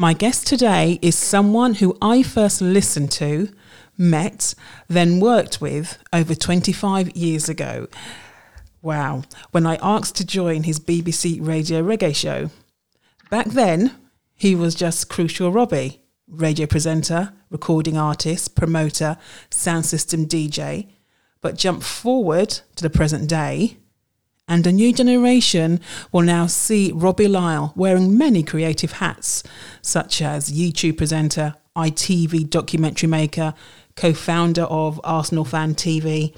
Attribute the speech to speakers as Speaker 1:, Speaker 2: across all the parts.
Speaker 1: My guest today is someone who I first listened to, met, then worked with over 25 years ago. Wow, when I asked to join his BBC Radio Reggae show. Back then, he was just Crucial Robbie, radio presenter, recording artist, promoter, sound system DJ. But jump forward to the present day, and a new generation will now see Robbie Lyle wearing many creative hats, such as YouTube presenter, ITV documentary maker, co founder of Arsenal Fan TV.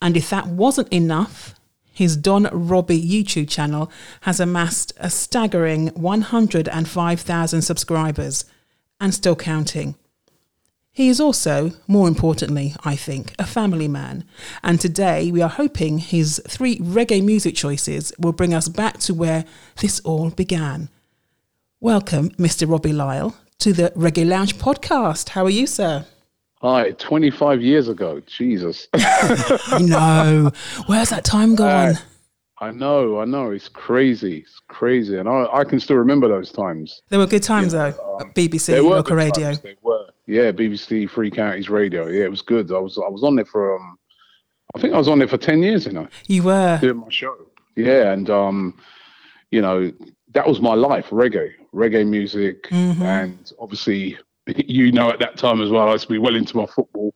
Speaker 1: And if that wasn't enough, his Don Robbie YouTube channel has amassed a staggering 105,000 subscribers and still counting. He is also, more importantly, I think, a family man. And today we are hoping his three reggae music choices will bring us back to where this all began. Welcome, Mr. Robbie Lyle, to the Reggae Lounge podcast. How are you, sir?
Speaker 2: Hi, 25 years ago. Jesus.
Speaker 1: I know. Where's that time gone?
Speaker 2: I know, I know. It's crazy. It's crazy. And I, I can still remember those times.
Speaker 1: There were good times, though, um, at BBC, local radio. Times.
Speaker 2: They were. Yeah, BBC Three Counties Radio. Yeah, it was good. I was I was on there for um, I think I was on there for ten years. You know,
Speaker 1: you were
Speaker 2: doing my show. Yeah, and um, you know that was my life, reggae, reggae music, mm-hmm. and obviously you know at that time as well, I used to be well into my football.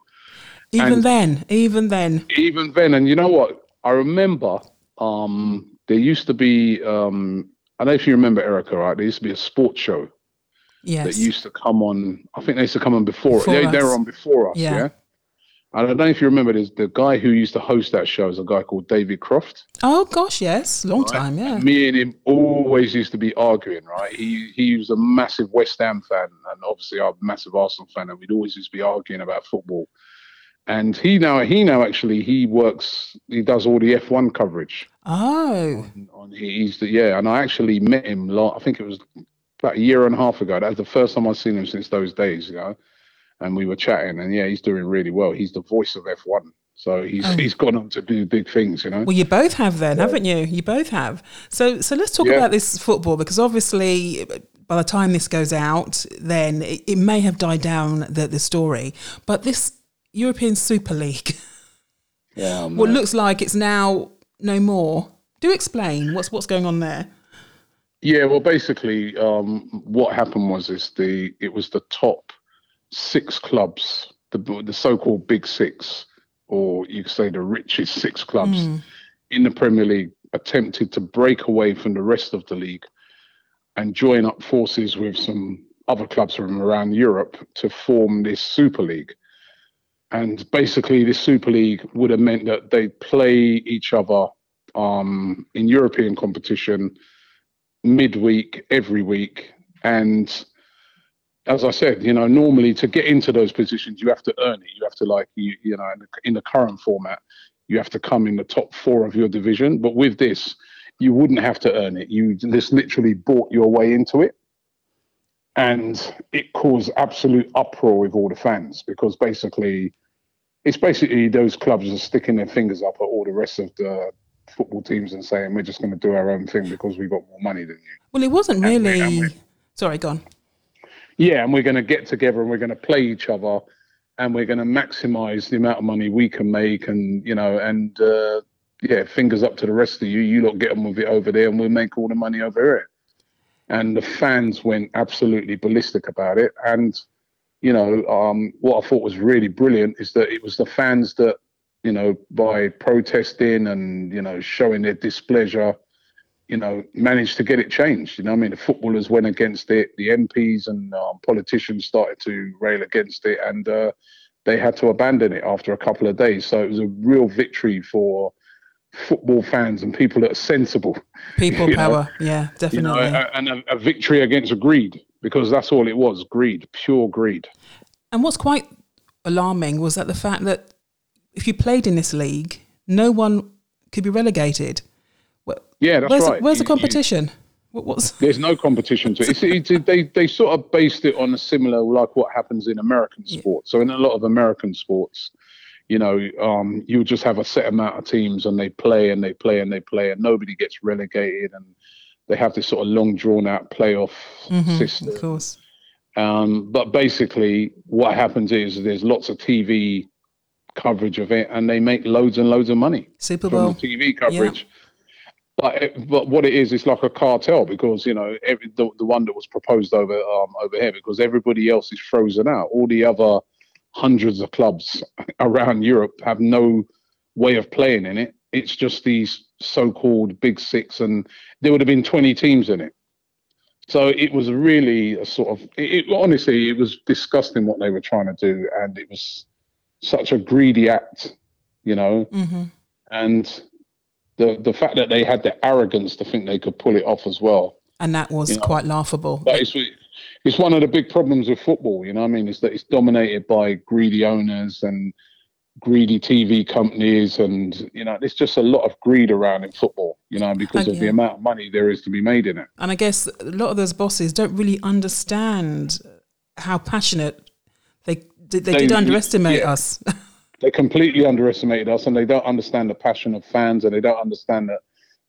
Speaker 1: Even and then, even then,
Speaker 2: even then, and you know what? I remember um, there used to be um, I don't know if you remember Erica, right? There used to be a sports show
Speaker 1: yes.
Speaker 2: that used to come on. I think they used to come on before. before they, they, were on before us. Yeah. yeah? And I don't know if you remember, there's the guy who used to host that show is a guy called David Croft.
Speaker 1: Oh gosh, yes, long right? time, yeah.
Speaker 2: And me and him always used to be arguing, right? He he was a massive West Ham fan, and obviously I'm a massive Arsenal fan, and we'd always used to be arguing about football. And he now he now actually he works he does all the F1 coverage.
Speaker 1: Oh,
Speaker 2: on, on, he's the, yeah, and I actually met him. I think it was about a year and a half ago. That was the first time I've seen him since those days, you know. And we were chatting, and yeah, he's doing really well. He's the voice of F1. So he's oh. he's gone on to do big things, you know.
Speaker 1: Well, you both have then, yeah. haven't you? You both have. So so let's talk yeah. about this football because obviously by the time this goes out, then it, it may have died down the the story. But this European Super League,
Speaker 2: yeah,
Speaker 1: what looks like it's now no more. Do explain what's what's going on there.
Speaker 2: Yeah, well, basically, um, what happened was is the it was the top six clubs, the the so-called Big Six, or you could say the richest six clubs mm. in the Premier League, attempted to break away from the rest of the league and join up forces with some other clubs from around Europe to form this Super League. And basically, this Super League would have meant that they'd play each other um, in European competition midweek every week. And as I said, you know, normally to get into those positions, you have to earn it. You have to like, you, you know, in the, in the current format, you have to come in the top four of your division. But with this, you wouldn't have to earn it. You just literally bought your way into it. And it caused absolute uproar with all the fans because basically, it's basically those clubs are sticking their fingers up at all the rest of the football teams and saying we're just going to do our own thing because we've got more money than you.
Speaker 1: Well, it wasn't really. And we're, Sorry, gone.
Speaker 2: Yeah, and we're going to get together and we're going to play each other, and we're going to maximise the amount of money we can make, and you know, and uh, yeah, fingers up to the rest of you. You lot get on with it over there, and we'll make all the money over here. And the fans went absolutely ballistic about it. And you know, um, what I thought was really brilliant is that it was the fans that you know, by protesting and, you know, showing their displeasure, you know, managed to get it changed. You know, I mean, the footballers went against it, the MPs and um, politicians started to rail against it, and uh, they had to abandon it after a couple of days. So it was a real victory for football fans and people that are sensible.
Speaker 1: People power, know? yeah, definitely. You know,
Speaker 2: and a, a victory against greed, because that's all it was greed, pure greed.
Speaker 1: And what's quite alarming was that the fact that if you played in this league, no one could be relegated.
Speaker 2: yeah, that's
Speaker 1: where's
Speaker 2: right.
Speaker 1: The, where's you, the competition? What, what's
Speaker 2: there's no competition to it. It's, it's, they they sort of based it on a similar like what happens in American sports. So in a lot of American sports, you know, um, you just have a set amount of teams and they play and they play and they play and nobody gets relegated and they have this sort of long drawn out playoff
Speaker 1: mm-hmm,
Speaker 2: system.
Speaker 1: Of course.
Speaker 2: Um, but basically, what happens is there's lots of TV coverage of it, and they make loads and loads of money
Speaker 1: Super
Speaker 2: from
Speaker 1: Bowl.
Speaker 2: the TV coverage. But it, but what it is, it's like a cartel because you know every, the the one that was proposed over um, over here because everybody else is frozen out. All the other hundreds of clubs around Europe have no way of playing in it. It's just these so-called big six, and there would have been twenty teams in it. So it was really a sort of it, it, honestly, it was disgusting what they were trying to do, and it was such a greedy act, you know.
Speaker 1: hmm
Speaker 2: And the the fact that they had the arrogance to think they could pull it off as well.
Speaker 1: And that was
Speaker 2: You know,
Speaker 1: quite laughable.
Speaker 2: But it's it's one of the big problems with football. You know, what I mean, is that it's dominated by greedy owners and greedy TV companies, and you know, there's just a lot of greed around in football. You know, because
Speaker 1: Uh,
Speaker 2: of the amount of money there is to be made in it.
Speaker 1: And I guess a lot of those bosses don't really understand how passionate they they, they did underestimate
Speaker 2: yeah.
Speaker 1: us.
Speaker 2: they completely underestimated us and they don't understand the passion of fans and they don't understand that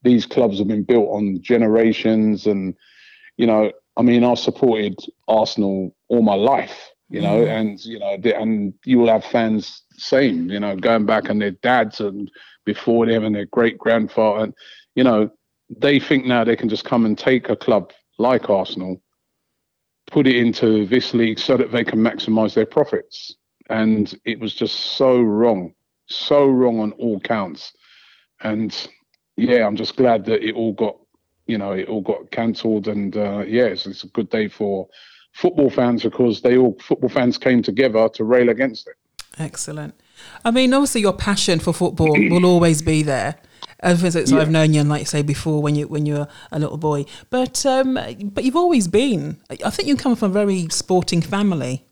Speaker 2: these clubs have been built on generations and you know i mean i've supported arsenal all my life you know
Speaker 1: Mhm.
Speaker 2: and you know and you will have fans same you know going back and their dads and before them and their great grandfather and you know they think now they can just come and take a club like arsenal put it into this league so that they can maximize their profits and it was just so wrong, so wrong on all counts. And yeah, I'm just glad that it all got, you know, it all got cancelled. And uh, yeah, it's, it's a good day for football fans because they all football fans came together to rail against it.
Speaker 1: Excellent. I mean, obviously, your passion for football will always be there. Ever since I've known you, and like you say before, when you when you were a little boy, but um, but you've always been. I think you come from a very sporting family.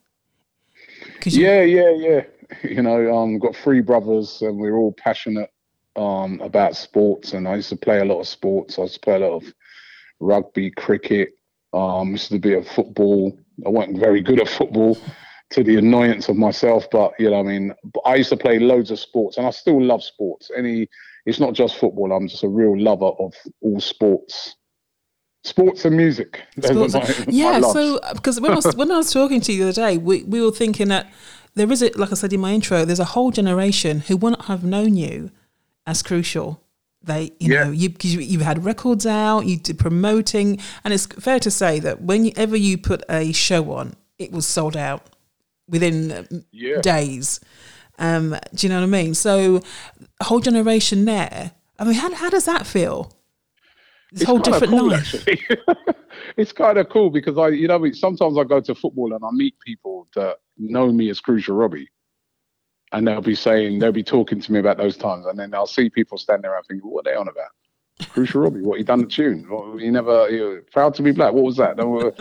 Speaker 1: 'Cause you-
Speaker 2: Yeah, yeah, yeah. You know, um, got three brothers, and we're all passionate um, about sports. And I used to play a lot of sports. I used to play a lot of rugby, cricket. Um, used to be a football. I wasn't very good at football, to the annoyance of myself. But you know, I mean, I used to play loads of sports, and I still love sports. Any, it's not just football. I'm just a real lover of all sports. Sports and music.
Speaker 1: Sports-
Speaker 2: my- my
Speaker 1: yeah,
Speaker 2: loves.
Speaker 1: so because when I was when I was talking to you the other day, we, we were thinking that there is a like I said in my intro, there's a whole generation who wouldn't have known you as crucial. They, you
Speaker 2: Yeah.
Speaker 1: know, you, you you've had records out, you did promoting, and it's fair to say that whenever you put a show on, it was sold out within uh,
Speaker 2: Yeah.
Speaker 1: days. Um, do you know what I mean? So, whole generation there. I mean, how how does that feel? This whole
Speaker 2: kinda
Speaker 1: different
Speaker 2: cool,
Speaker 1: life.
Speaker 2: Actually. it's kind of cool because I, you know, sometimes I go to football and I meet people that know me as Crucial Robbie, and they'll be saying they'll be talking to me about those times, and then I'll see people standing around thinking, "What are they on about?" Crucial Robbie, what he done the tune? What, he never you proud to be black. What was that? They, were,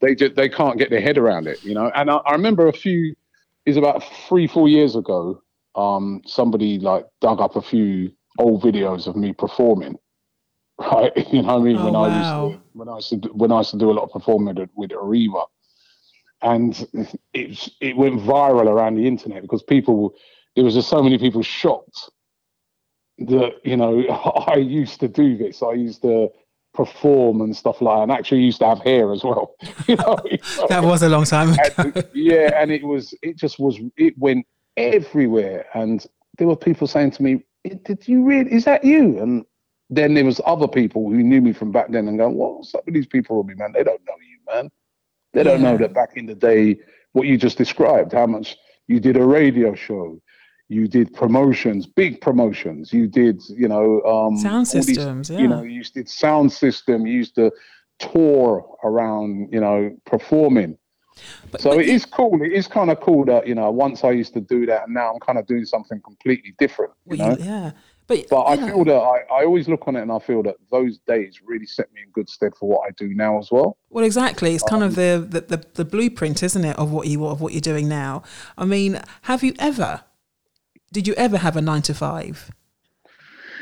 Speaker 2: they just they can't get their head around it, you know. And I, I remember a few is about three four years ago. Um, somebody like dug up a few old videos of me performing, right? You know what I mean?
Speaker 1: Oh,
Speaker 2: when I used to, when I used to when I used to do a lot of performing with, with Ariva, and it it went viral around the internet because people there was just so many people shocked that you know I used to do this. I used to perform and stuff like, that, and actually used to have hair as well. you know,
Speaker 1: That was a long time ago.
Speaker 2: and, yeah, and it was it just was it went everywhere, and there were people saying to me, eh, "Did you really? Is that you?" And then there was other people who knew me from back then and going, "What's up with these people, Robbie? Man, they don't know you, man. They don't know that back in the day, what you just described, how much you did a radio show." You did promotions, big promotions. You did, you know, um,
Speaker 1: Sound
Speaker 2: all these-
Speaker 1: systems, yeah.
Speaker 2: You know, you did sound system. You used to tour around, you know, performing.
Speaker 1: But-
Speaker 2: So
Speaker 1: but
Speaker 2: it is cool. It is kind of cool that you know. Once I used to do that, and now I'm kind of doing something completely different. You
Speaker 1: Well,
Speaker 2: know.
Speaker 1: yeah, but
Speaker 2: But I
Speaker 1: know,
Speaker 2: feel that I, I always look on it and I feel that those days really set me in good stead for what I do now as well.
Speaker 1: well, exactly. It's kind of
Speaker 2: Um,
Speaker 1: the, the the the blueprint, isn't it, of what you of what you're doing now? I mean, have you ever? Did you ever have a nine to five?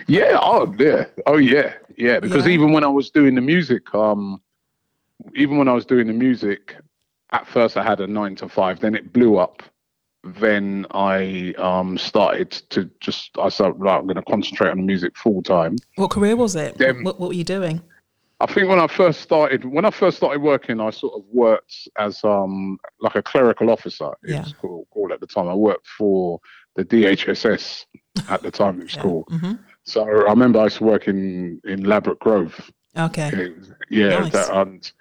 Speaker 2: Yeah. Oh, yeah. Oh, yeah. Yeah. Because
Speaker 1: Yeah.
Speaker 2: even when I was doing the music, um, even when I was doing the music, at first I had a nine to five. Then it blew up. Then I um started to just I started right, I'm going to concentrate on the music full time.
Speaker 1: What career was it?
Speaker 2: Them-
Speaker 1: What, what were you doing?
Speaker 2: I think when I first started, when I first started working, I sort of worked as um like a clerical officer. It
Speaker 1: Yeah.
Speaker 2: was called, called at the time. I worked for the DHSS at the time. It was
Speaker 1: Yeah.
Speaker 2: called.
Speaker 1: Mhm.
Speaker 2: So I remember I used to work in in Ladbroke Grove.
Speaker 1: Okay.
Speaker 2: It yeah,
Speaker 1: Nice.
Speaker 2: that, and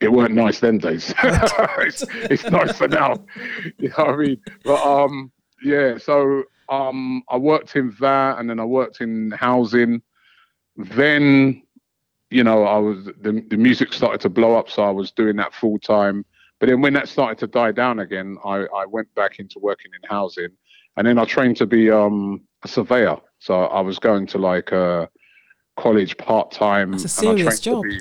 Speaker 2: it weren't nice then days. it's, it's nicer now. You know what I mean? But um, yeah. So um, I worked in that, and then I worked in housing. Then, you know, I was the the music started to blow up, so I was doing that full time. But then when that started to die down again, I, I went back into working in housing, and then I trained to be um, a surveyor. So I was going to like uh, college part time.
Speaker 1: That's a serious job.
Speaker 2: Be,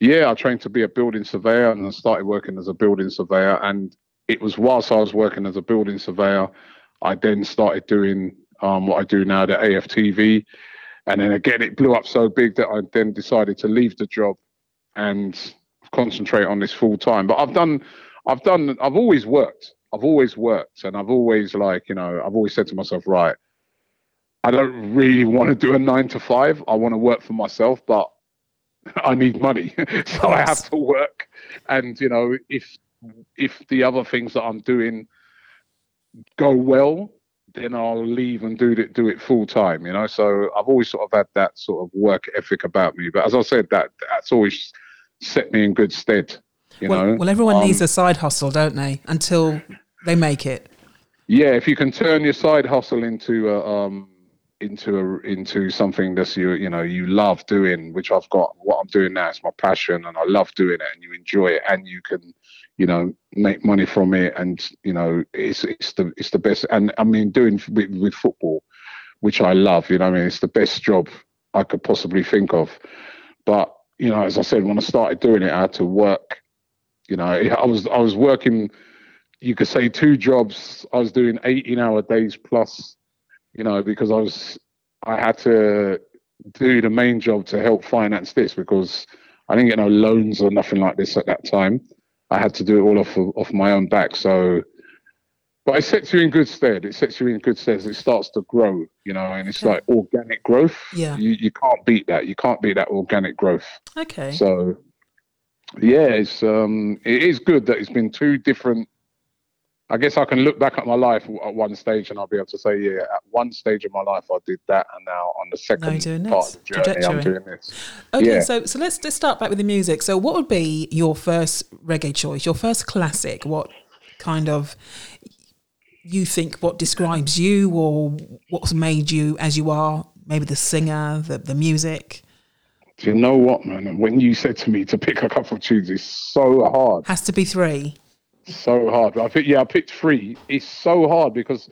Speaker 2: yeah, I trained to be a building surveyor, and I started working as a building surveyor. And it was whilst I was working as a building surveyor, I then started doing um, what I do now, the AFTV. And then again, it blew up so big that I then decided to leave the job and concentrate on this full time. But I've done, I've done, I've always worked. I've always worked, and I've always like, you know, I've always said to myself, right, I don't really want to do a nine to five. I want to work for myself, but I need money, so I have to work. And you know, if if the other things that I'm doing go well, then I'll leave and do it do it full time. You know, so I've always sort of had that sort of work ethic about me. But as I said, that that's always set me in good stead. You
Speaker 1: well,
Speaker 2: know,
Speaker 1: well, everyone
Speaker 2: Um,
Speaker 1: needs a side hustle, don't they? Until they make it.
Speaker 2: yeah, if you can turn your side hustle into a um into a into something that's you you know you love doing, which I've got. What I'm doing now is my passion, and I love doing it, and you enjoy it, and you can you know make money from it, and you know it's it's the it's the best. And I mean, doing with, with football, which I love. You know, I mean, it's the best job I could possibly think of. But you know, as I said, when I started doing it, I had to work. You know, I was I was working you could say two jobs. I was doing 18 hour days plus, you know, because I was, I had to do the main job to help finance this because I didn't get no loans or nothing like this at that time. I had to do it all off of, off my own back. So, but it sets you in good stead. It sets you in good stead. It starts to grow, you know, and it's
Speaker 1: Okay.
Speaker 2: like organic growth.
Speaker 1: Yeah.
Speaker 2: You, you can't beat that. You can't beat that organic growth.
Speaker 1: Okay.
Speaker 2: So, yeah, it's um, it is good that it's been two different. I guess I can look back at my life at one stage and I'll be able to say, yeah, at one stage of my life I did that, and now on the second part
Speaker 1: this.
Speaker 2: of the journey I'm doing this.
Speaker 1: Okay,
Speaker 2: Yeah.
Speaker 1: so so let's let's start back with the music. So, what would be your first reggae choice? Your first classic? What kind of you think what describes you, or what's made you as you are? Maybe the singer, the the music
Speaker 2: Do you know what, man? When you said to me to pick a couple of tunes, it's so hard,
Speaker 1: has to be three.
Speaker 2: so hard. I picked, yeah, I picked three. It's so hard because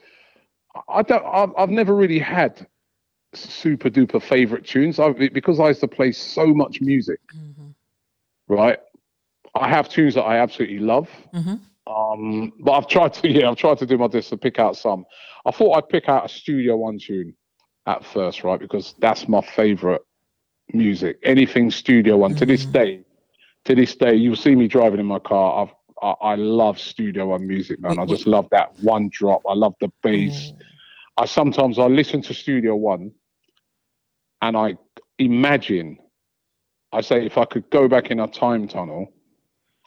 Speaker 2: I don't. I've, I've never really had super duper favorite tunes. I because I used to play so much music. right? I have tunes that I absolutely love.
Speaker 1: Mhm.
Speaker 2: Um, but I've tried to, yeah, I've tried to do my best to pick out some. I thought I'd pick out a Studio One tune at first, right? Because that's my favorite music. Anything Studio One to this day, to this day, you'll see me driving in my car. I've, I, I love Studio One music, man. I just love that one drop. I love the bass.
Speaker 1: Mm.
Speaker 2: I sometimes I listen to Studio One, and I imagine. I say if I could go back in a time tunnel,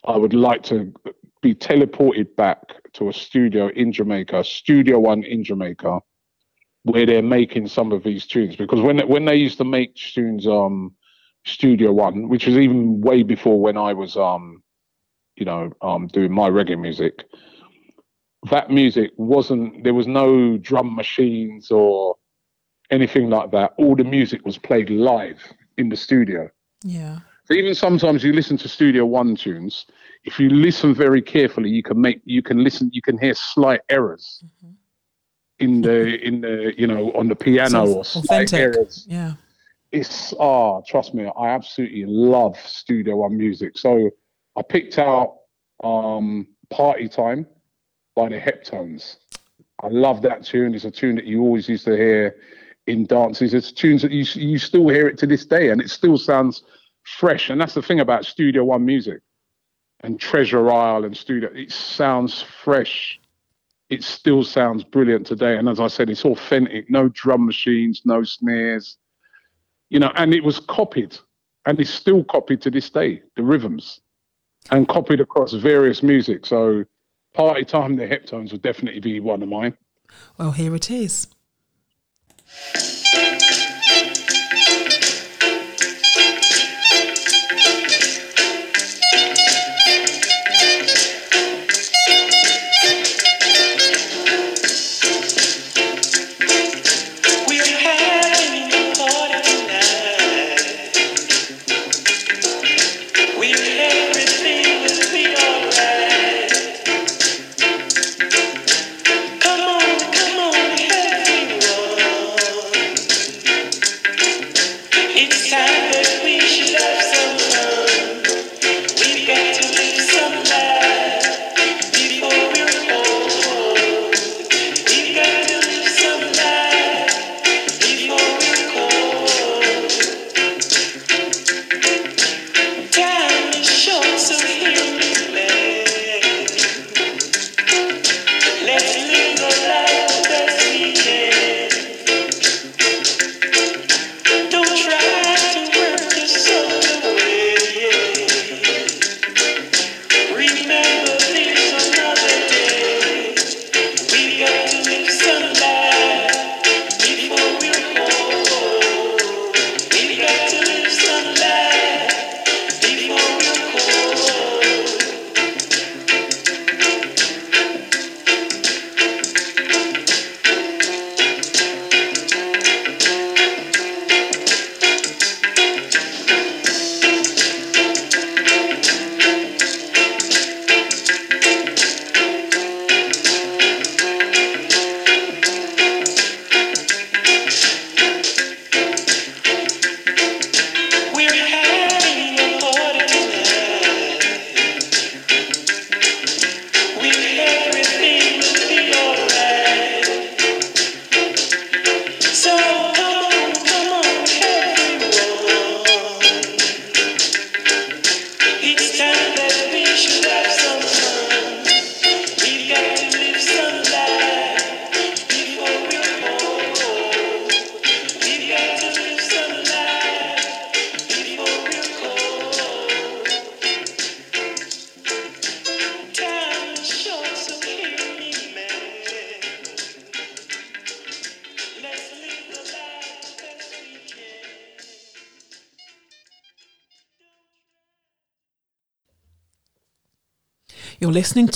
Speaker 2: I would like to be teleported back to a studio in Jamaica, Studio One in Jamaica, where they're making some of these tunes. Because when when they used to make tunes, um, Studio One, which was even way before when I was um, you know, um, doing my reggae music. That music wasn't. There was no drum machines or anything like that. All the music was played live in the studio.
Speaker 1: Yeah.
Speaker 2: So even sometimes you listen to Studio One tunes. If you listen very carefully, you can make you can listen. You can hear slight errors in the in the you know on the piano or slight errors.
Speaker 1: Yeah.
Speaker 2: It's ah, trust me, I absolutely love Studio One music. So I picked out um, "Party Time" by the Heptones. I love that tune. It's a tune that you always used to hear in dances. It's tunes that you you still hear it to this day, and it still sounds fresh. And that's the thing about Studio One music and Treasure Isle and Studio. It sounds fresh. It still sounds brilliant today. And as I said, it's authentic. No drum machines, no snares. You know, and it was copied. and it's still copied to this day. The rhythms, and copied across various music. So, party time, the Heptones would definitely be one of mine.
Speaker 3: Well, here it is.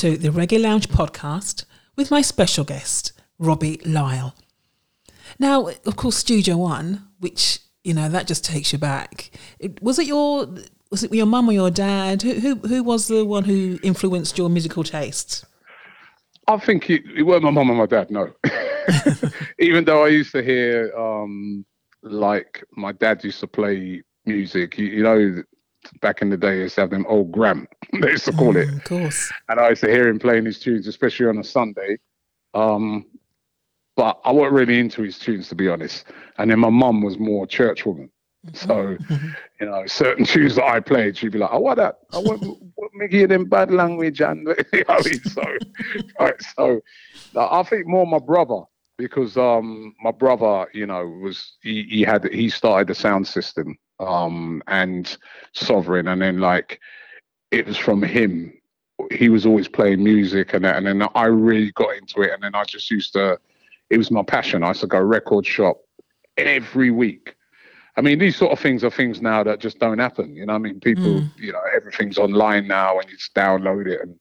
Speaker 3: To the Reggae Lounge podcast with my special guest, Robbie Lyle. Now, of course, Studio One, which you know that just takes you back. Was it your was it your mum or your dad? Who, who who was the one who influenced your musical taste?
Speaker 2: I think it, it weren't my mum and my dad. No, even though I used to hear um, like my dad used to play music. You, you know, back in the day used to have them old gram, they used to call it.
Speaker 3: Mm, of course.
Speaker 2: And I used to hear him playing his tunes, especially on a Sunday. Um, but I wasn't really into his tunes, to be honest. And then my mum was more church woman. So, you know, certain tunes that I played, she'd be like, "Oh, what that? I want, what Mickey them bad language and you know, so, right. So, I think more my brother because um my brother, you know, was he, he had he started the sound system um, and Sovereign, and then like it was from him. He was always playing music, and and then I really got into it, and then I just used to. It was my passion. I used to go record shop every week. I mean, these sort of things are things now that just don't happen. You know, I mean, people, mm. you know, everything's online now, and you just download it. And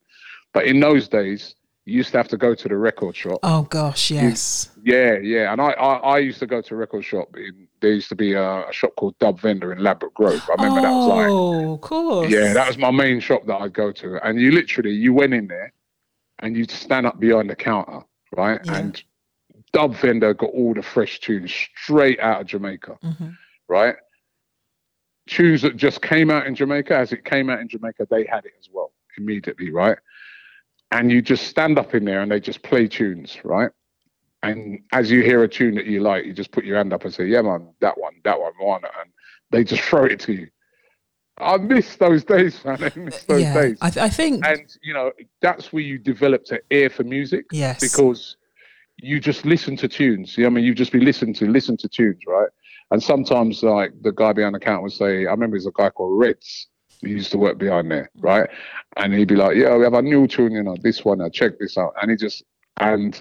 Speaker 2: but in those days, you used to have to go to the record shop.
Speaker 3: Oh gosh, yes.
Speaker 2: You, yeah, yeah. And I, I, I, used to go to a record shop. In, there used to be a, a, shop called Dub Vendor in Ladbroke Grove. I remember
Speaker 3: oh,
Speaker 2: that was like,
Speaker 3: oh, of course.
Speaker 2: Yeah, that was my main shop that I'd go to. And you literally, you went in there, and you'd stand up behind the counter, right? Yeah. And Dub Vendor got all the fresh tunes straight out of Jamaica, mm-hmm. right? Tunes that just came out in Jamaica, as it came out in Jamaica, they had it as well immediately, right? and you just stand up in there and they just play tunes, right? And as you hear a tune that you like, you just put your hand up and say, "Yeah, man, that one, that one, one," and they just throw it to you. I miss those days, man. I miss uh, those
Speaker 3: yeah,
Speaker 2: days.
Speaker 3: I, th- I, think,
Speaker 2: and you know, that's where you developed an ear for music.
Speaker 3: Yes,
Speaker 2: because you just listen to tunes. You know, I mean, you just be listening to listen to tunes, right? And sometimes, like the guy behind the counter would say, I remember there's a guy called Reds. He used to work behind there, mm. right? And he'd be like, "Yeah, we have a new tune, you know, this one. I check this out." And he just and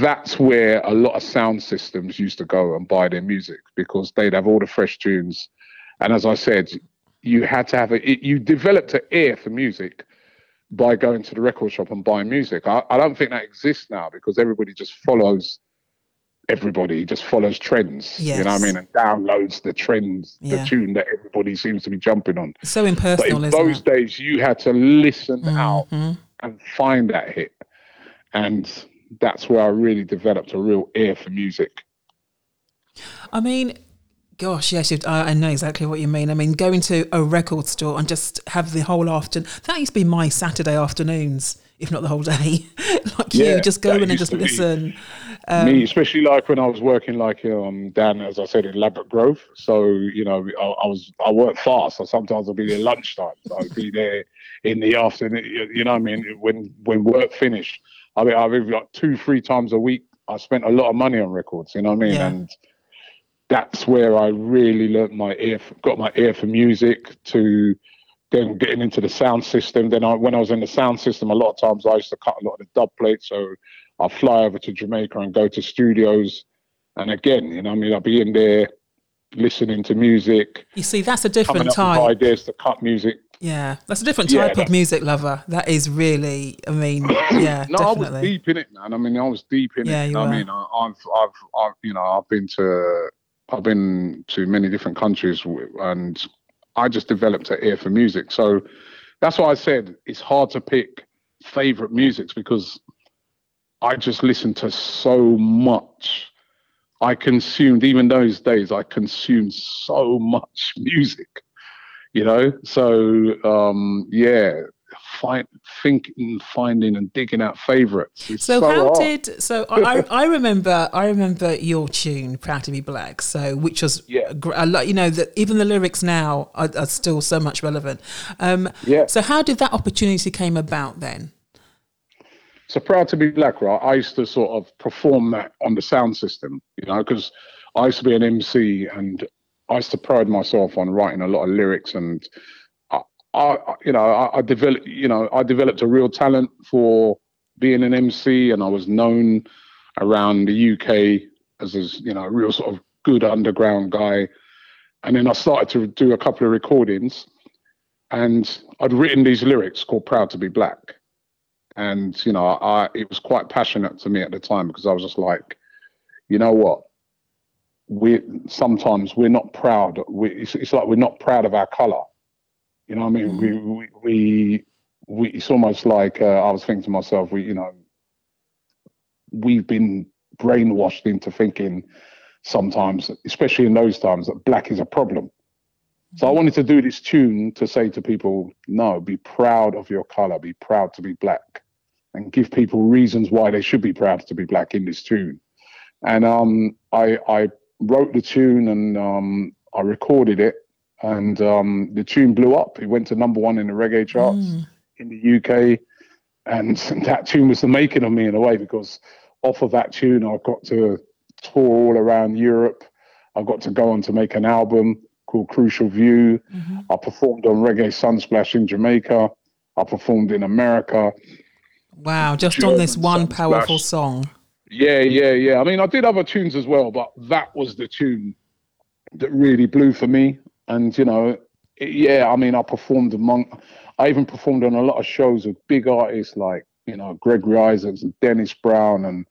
Speaker 2: that's where a lot of sound systems used to go and buy their music because they'd have all the fresh tunes. And as I said, you had to have a, it, you developed an ear for music by going to the record shop and buying music. I, I don't think that exists now because everybody just follows everybody just follows trends.
Speaker 1: Yes.
Speaker 2: You know what I mean? And downloads the trends,
Speaker 1: Yeah.
Speaker 2: the tune that everybody seems to be jumping on.
Speaker 1: So impersonal.
Speaker 2: But
Speaker 1: in
Speaker 2: those
Speaker 1: it?
Speaker 2: days, you had to listen out
Speaker 1: Mhm.
Speaker 2: and find that hit. And that's where I really developed a real ear for music.
Speaker 1: I mean, gosh, yes, I know exactly what you mean. I mean, going to a record store and just have the whole afternoon. That used to be my Saturday afternoons, if not the whole day. like you, just go in and just listen. Um,
Speaker 2: Me, especially like when I was working like um down as I said in Ladbroke Grove. So you know, I, I was I worked fast. So sometimes I'd be there lunchtime. So I'd be there in the afternoon. You you know what I mean? When when work finished, I mean, I mean like two three times a week. I spent a lot of money on records. You know what I mean?
Speaker 1: Yeah.
Speaker 2: And that's where I really learnt my ear, f- got my ear for music. To then getting into the sound system. Then I, when I was in the sound system, a lot of times I used to cut a lot of the dub plates. So I'll fly over to Jamaica and go to studios. And again, you know, what I mean, I'll be in there listening to music,
Speaker 1: you see, that's a different
Speaker 2: with ideas to cut music.
Speaker 1: Yeah, that's a different
Speaker 2: Yeah,
Speaker 1: type of music lover. That is really, I mean, yeah,
Speaker 2: no, I was deep in it, man. I mean, I was deep in
Speaker 1: Yeah,
Speaker 2: it.
Speaker 1: you
Speaker 2: You know. I mean, I, I've, I've, I've, you know, I've been to, I've been to many different countries, and I just developed an ear for music. So that's why I said it's hard to pick favorite musics because I just listened to so much. I consumed, even those days, I consumed so much music, you know? So, um, yeah, find, thinking, finding, and digging out favorites. It's
Speaker 1: So,
Speaker 2: so
Speaker 1: how
Speaker 2: hard.
Speaker 1: did so I, I remember I remember your tune "Proud to Be Black," so which was
Speaker 2: Yeah.
Speaker 1: a lot. You know that even the lyrics now are, are still so much relevant. Um,
Speaker 2: Yeah.
Speaker 1: So how did that opportunity came about then?
Speaker 2: So proud to be black, right? I used to sort of perform that on the sound system, you know, because I used to be an MC and I used to pride myself on writing a lot of lyrics and I, I you know, I, I developed, you know, I developed a real talent for being an MC and I was known around the UK as, as you know, a real sort of good underground guy. And then I started to do a couple of recordings and I'd written these lyrics called Proud to be Black and you know i it was quite passionate to me at the time because i was just like you know what we sometimes we're not proud we, it's, it's like we're not proud of our color you know i mean? We, we we we it's almost like uh, i was thinking to myself we you know we've been brainwashed into thinking sometimes especially in those times that black is a problem. So I wanted to do this tune to say to people, no, be proud of your color, be proud to be black, and give people reasons why they should be proud to be black in this tune. And um, I, I wrote the tune and um, I recorded it, and um, the tune blew up. It went to number one in the reggae charts
Speaker 1: Mm.
Speaker 2: in the UK, and that tune was the making of me in a way because off of that tune I got to tour all around Europe. I got to go on to make an album called Crucial View.
Speaker 1: Mhm.
Speaker 2: I performed on Reggae Sunsplash in Jamaica. I performed in America.
Speaker 1: Wow, just on this one
Speaker 2: Sunsplash.
Speaker 1: powerful song.
Speaker 2: Yeah, yeah, yeah. I mean, I did other tunes as well, but that was the tune that really blew for me. And you know, it- yeah, I mean, I performed among. I even performed on a lot of shows with big artists like you know Gregory Isaacs and Dennis Brown and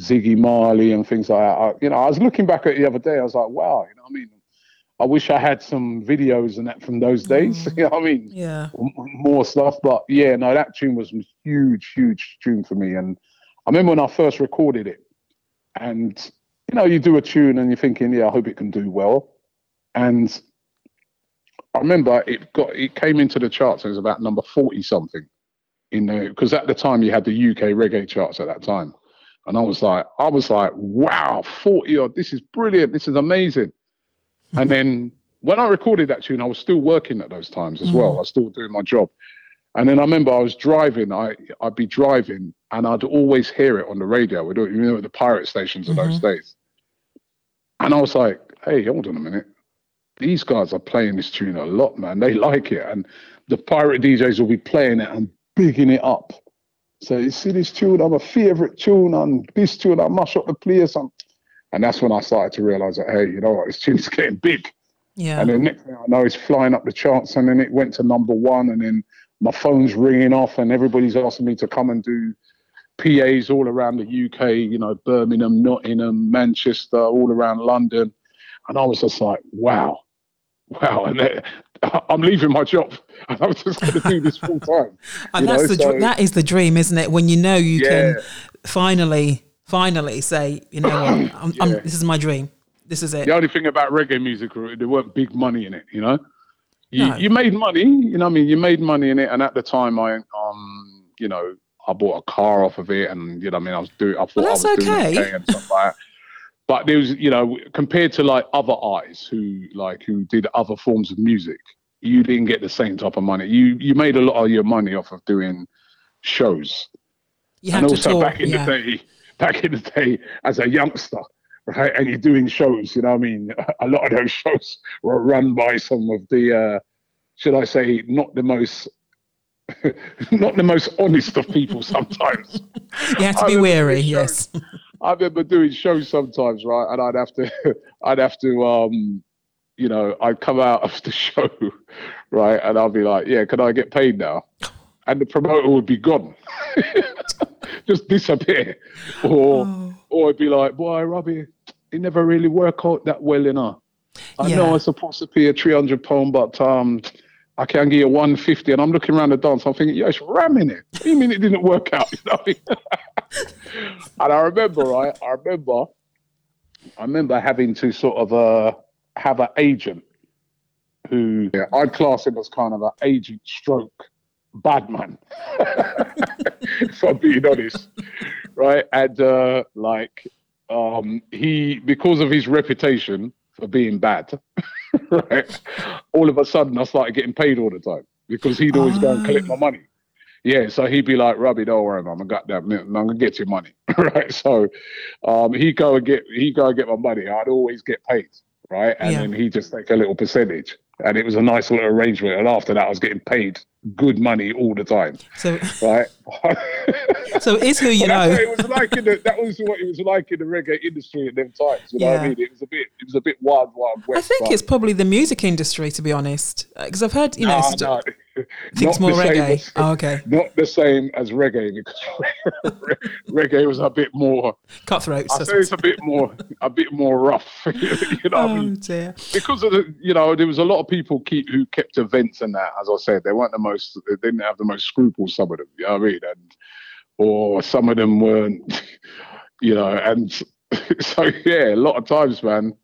Speaker 2: Ziggy Marley and things like that. I, you know, I was looking back at the other day. I was like, wow, you know, I mean, I wish I had some videos and that from those days. you know, what I mean,
Speaker 1: Yeah.
Speaker 2: more stuff. But yeah, no, that tune was a huge, huge tune for me. And I remember when I first recorded it, and you know, you do a tune and you're thinking, yeah, I hope it can do well. And I remember it got it came into the charts. and It was about number forty something in the because at the time you had the UK reggae charts at that time, and I was like, I was like, wow, forty odd. This is brilliant. This is amazing. and then when I recorded that tune, I was still working at those times as well. Mm. I was still doing my job. And then I remember I was driving. I I'd be driving, and I'd always hear it on the radio. We do, you know, the pirate stations of those mm-hmm. days. And I was like, hey, hold on a minute. These guys are playing this tune a lot, man. They like it. And the pirate DJs will be playing it and bigging it up. So you see this tune, I'm a favorite tune, and this tune, I mash up the place. And, and that's when I started to realize that, hey, you know what, this tune's getting big.
Speaker 1: Yeah.
Speaker 2: And the next thing I know, it's flying up the charts, and then it went to number one, and then my phone's ringing off, and everybody's asking me to come and do PAs all around the UK, you know, Birmingham, Nottingham, Manchester, all around London. And I was just like, wow, wow. And I'm leaving my job and I'm just going to do this full time.
Speaker 1: and that's know? the so, that is the dream, isn't it? When you know you yeah. can finally, finally say, you know what, I'm, yeah. I'm, this is my dream. This is it.
Speaker 2: The only thing about reggae music, there weren't big money in it, you know? You, no. you made money, you know I mean? You made money in it. And at the time, I, um, you know, I bought a car off of it, and you know, I mean, I was doing, I thought well, I was okay. doing okay and stuff like that. But there was, you know, compared to like other artists who like who did other forms of music, you didn't get the same type of money. You you made a lot of your money off of doing shows.
Speaker 1: You and also
Speaker 2: talk, back in yeah. the day, back in the day, as a youngster, right, and you're doing shows. You know, I mean, a lot of those shows were run by some of the, uh, should I say, not the most not the most honest of people sometimes.
Speaker 1: you have to be wary, yes.
Speaker 2: I remember doing shows sometimes, right? And I'd have to, I'd have to, um, you know, I'd come out of the show, right? And I'd be like, yeah, can I get paid now? And the promoter would be gone, just disappear. Or, oh. or I'd be like, boy, Robbie, it never really work out that well, you know. I yeah. know I'm supposed to pay a 300 pound, but um, I can give you 150. And I'm looking around the dance, I'm thinking, yeah, it's ramming it. What do you mean it didn't work out? You know and I remember, right? I remember, I remember having to sort of uh, have an agent who yeah, I'd class him as kind of an agent stroke bad man, if I'm being honest, right? And uh, like, um, he, because of his reputation for being bad, right? All of a sudden, I started getting paid all the time because he'd always oh. go and collect my money. Yeah, so he'd be like, "Robbie, don't worry, man. I got that. I'm gonna get your money, right?" So, um, he go and get he go and get my money. I'd always get paid, right? And yeah. then he just take a little percentage, and it was a nice little arrangement. And after that, I was getting paid good money all the time.
Speaker 1: So
Speaker 2: right.
Speaker 1: so it's who you know.
Speaker 2: it was like in the, that was what it was like in the reggae industry at them times. You know yeah. what I mean? It was a bit. It was a bit wild, wild west.
Speaker 1: I think it's probably the music industry, to be honest, because uh, I've heard you know. No, no. Think more reggae. As, oh, okay.
Speaker 2: Not the same as reggae because reggae was a bit more
Speaker 1: cutthroat.
Speaker 2: I say it's a bit more, a bit more rough. you know, oh, I mean? dear. Because of the, you know, there was a lot of people keep who kept events and that. As I said, they weren't the most, they didn't have the most scruples. Some of them, you know what I mean, and or some of them weren't, you know, and so yeah, a lot of times, man,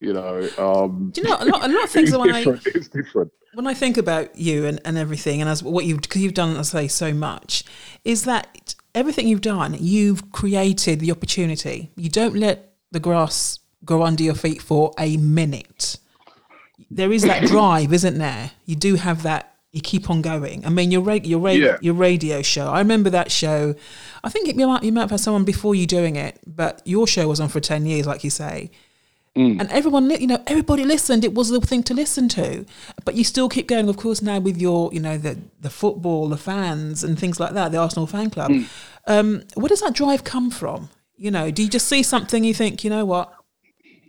Speaker 2: you know, um,
Speaker 1: Do you know a lot, a lot of things
Speaker 2: different. I, it's different
Speaker 1: when I think about you and, and everything, and as what you've because you've done, I say, so much, is that everything you've done, you've created the opportunity. You don't let the grass grow under your feet for a minute. There is that drive, isn't there? You do have that. You keep on going. I mean, your your ra- yeah. your radio show. I remember that show. I think it, you might you might have had someone before you doing it, but your show was on for ten years, like you say. Mm. And everyone, you know, everybody listened. It was the thing to listen to. But you still keep going, of course, now with your, you know, the the football, the fans, and things like that, the Arsenal fan club. Mm. Um, where does that drive come from? You know, do you just see something you think, you know what,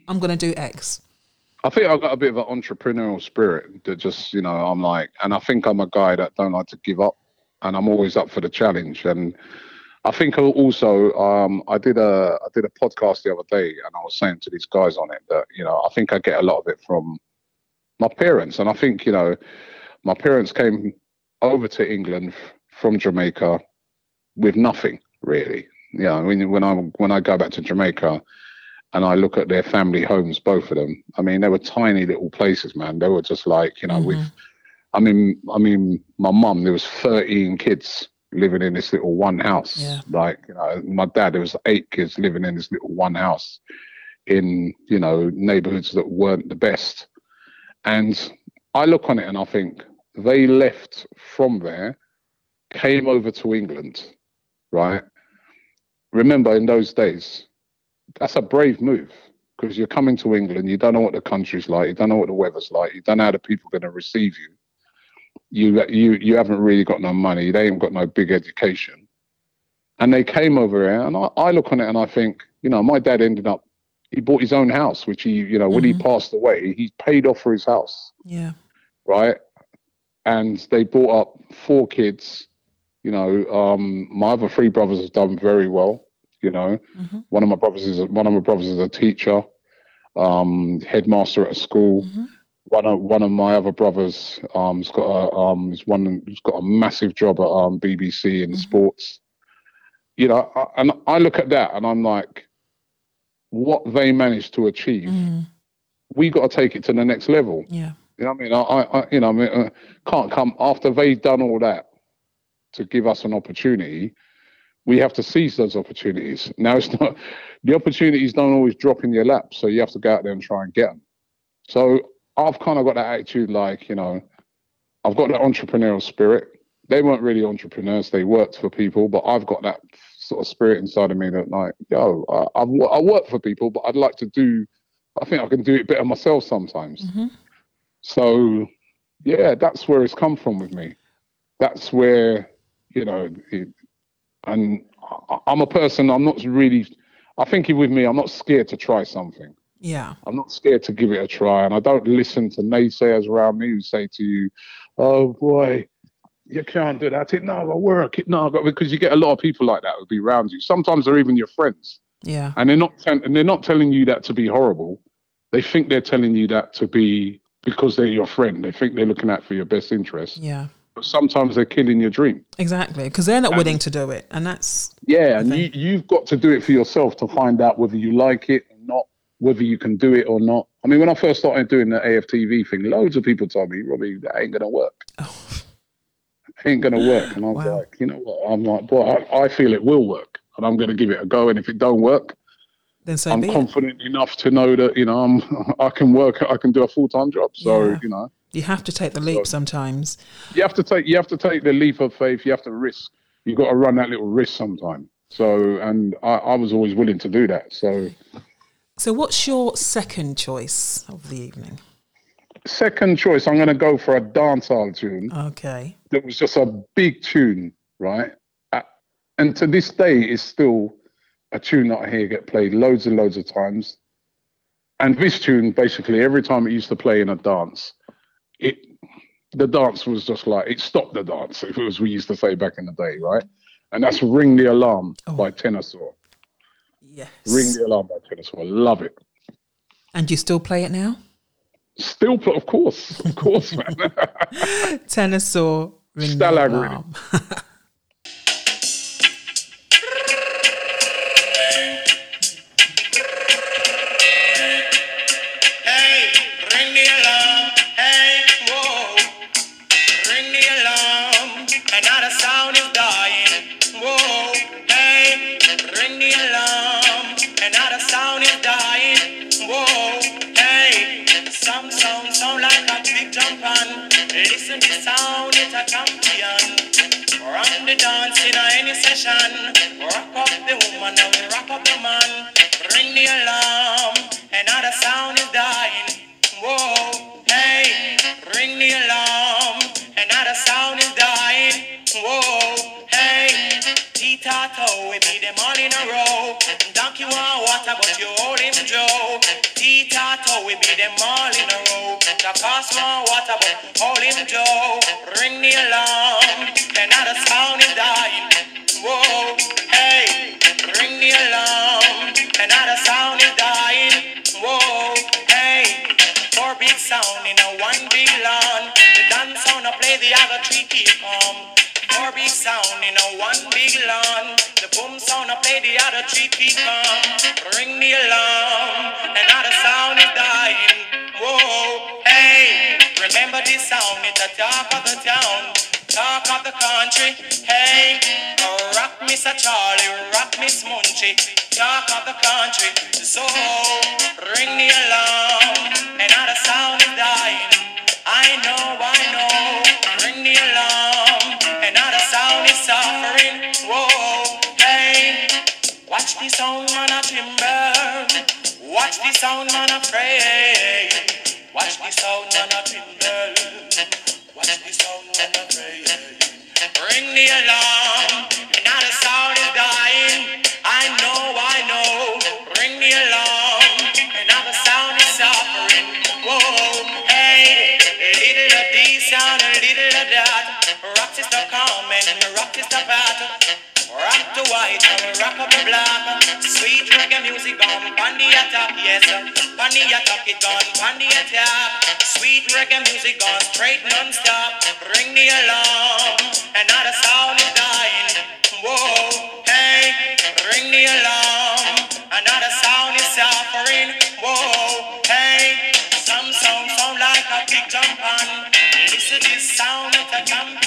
Speaker 1: I'm going to do X?
Speaker 2: I think I've got a bit of an entrepreneurial spirit that just, you know, I'm like, and I think I'm a guy that don't like to give up, and I'm always up for the challenge. And I think also um, I did a I did a podcast the other day, and I was saying to these guys on it that you know I think I get a lot of it from my parents, and I think you know my parents came over to England from Jamaica with nothing really. Yeah, I mean when I when I go back to Jamaica and I look at their family homes, both of them. I mean, they were tiny little places, man. They were just like you know mm-hmm. with. I mean, I mean, my mum. There was thirteen kids living in this little one house. Yeah. Like, you know, my dad, there was eight kids living in this little one house in, you know, neighborhoods that weren't the best. And I look on it and I think they left from there, came over to England, right? Remember in those days, that's a brave move because you're coming to England, you don't know what the country's like, you don't know what the weather's like, you don't know how the people are going to receive you. You you you haven't really got no money, they ain't got no big education. And they came over here, and I, I look on it and I think, you know, my dad ended up he bought his own house, which he, you know, when he passed away, he paid off for his house,
Speaker 1: Yeah.
Speaker 2: right? And they brought up four kids. You know, um, my other three brothers have done very well. You know,
Speaker 1: Mhm.
Speaker 2: one of my brothers is a, one of my brothers is a teacher, um, headmaster at a school.
Speaker 1: Mhm.
Speaker 2: One of one of my other brothers um, has got a um, is one who's got a massive job at um, BBC in
Speaker 1: Mhm.
Speaker 2: sports. You know, I, and I look at that and I'm like, what they managed to achieve,
Speaker 1: Mm.
Speaker 2: we got to take it to the next level.
Speaker 1: Yeah.
Speaker 2: You know what I mean? I, I I- you know, I mean, uh, can't come after they've done all that to give us an opportunity. We have to seize those opportunities. Now it's not the opportunities don't always drop in your lap, so you have to go out there and try and get them. So I've kind of got that attitude, like you know, I've got that entrepreneurial spirit. They weren't really entrepreneurs; they worked for people, but I've got that sort of spirit inside of me that, like, yo, I, I've, I work for people, but I'd like to do. I think I can do it better myself sometimes.
Speaker 1: Mhm.
Speaker 2: So, yeah, that's where it's come from with me. That's where, you know, it, and I'm a person, I'm not really, I think with me, I'm not scared to try something.
Speaker 1: Yeah.
Speaker 2: I'm not scared to give it a try. And I don't listen to naysayers around me who say to you, oh boy, you can't do that. It no, I work. It no, got-" because you get a lot of people like that who be around you. Sometimes they're even your friends
Speaker 1: Yeah.
Speaker 2: and they're not tell- and they're not telling you that to be horrible. They think they're telling you that to be because they're your friend. They think they're looking out for your best interest.
Speaker 1: Yeah.
Speaker 2: But sometimes they're killing your dream.
Speaker 1: Exactly. Because they're not willing to do it. And that's,
Speaker 2: Yeah, and you, you've got to do it for yourself to find out whether you like it or not, whether you can do it or not. I mean, when I first started doing the AFTV thing, loads of people told me, Robbie, that ain't gonna work.
Speaker 1: oh,
Speaker 2: ain't gonna work. And I was
Speaker 1: Wow.
Speaker 2: like, you know what? I'm like, boy, I, I feel it will work, and I'm gonna give it a go. And if it don't work,
Speaker 1: then so
Speaker 2: I'm
Speaker 1: be it.
Speaker 2: confident enough to know that you know I'm I can work I can do a full time job. So
Speaker 1: Yeah.
Speaker 2: you know
Speaker 1: You have to take the leap
Speaker 2: So-
Speaker 1: sometimes.
Speaker 2: you have to take you have to take the leap of faith. You have to risk. You've got to run that little risk sometime. So and I, I was always willing to do that. So
Speaker 1: So, what's your second choice of the evening?
Speaker 2: second choice, I'm going to go for a dancehall tune.
Speaker 1: Okay.
Speaker 2: That was just a big tune, right? Uh, and to this day, it's still a tune that I hear get played loads and loads of times. And this tune, basically, every time it used to play in a dance, it the dance was just like it stopped the dance. If it was we used to say back in the day, right? And that's "Ring the Alarm"
Speaker 1: Oh.
Speaker 2: by Tenor Saw.
Speaker 1: Yes.
Speaker 2: "Ring the Alarm" by Tenor Saw. Love it.
Speaker 1: And you still play it now?
Speaker 2: Still, pl- of course, of course, man.
Speaker 1: Tenor Saw ring the
Speaker 2: Stalag
Speaker 1: alarm.
Speaker 3: jump. Listen to sound, it's a champion. Run the dance in any session. Rock up the woman and rock up the man. Ring the alarm. Another sound is dying. Whoa, hey, ring the alarm. Another sound is dying. Whoa, hey, T-Tato, we beat them all in a row. Donkey want water, but you hold him Joe. T-Tato, we beat them all in a row. The cost want water, but hold him Joe. Ring the alarm. Another sound is dying. Whoa, hey, ring the alarm. Another sound is dying. Whoa, hey, four big sound in a one big lawn. The dance sound I play, the other three keep calm. Big sound in a one big lawn. The boom sound I play, the other three keep calm. Ring the alarm. Another sound is dying. Whoa, hey, remember this sound? It's a talk of the town. Talk of the country, hey, oh, rock Miss Charlie, rock Miss Munchie, talk of the country, so ring the alarm, another sound is dying. I know, I know, ring the alarm, watch the sound man a timber. Watch the sound, man, I pray. Watch the sound, man, I tremble. Watch the sound, man, I pray. Ring the alarm. Now the sound is dying. I know, I know. Ring the alarm. And now the sound is suffering. Whoa, hey. A Little of this sound, a little of that. Rock is the comment, rock is the battle. Rock the white and rock up black. Sweet reggae music on pandy attack, yes. Pandy attack it on pandy attack. Sweet reggae music on straight non-stop. Ring the alarm, and now the sound is dying. Whoa, hey, ring the alarm, the sound is suffering. Whoa, hey, some sound sound like a big jump on. Listen this sound of the champion.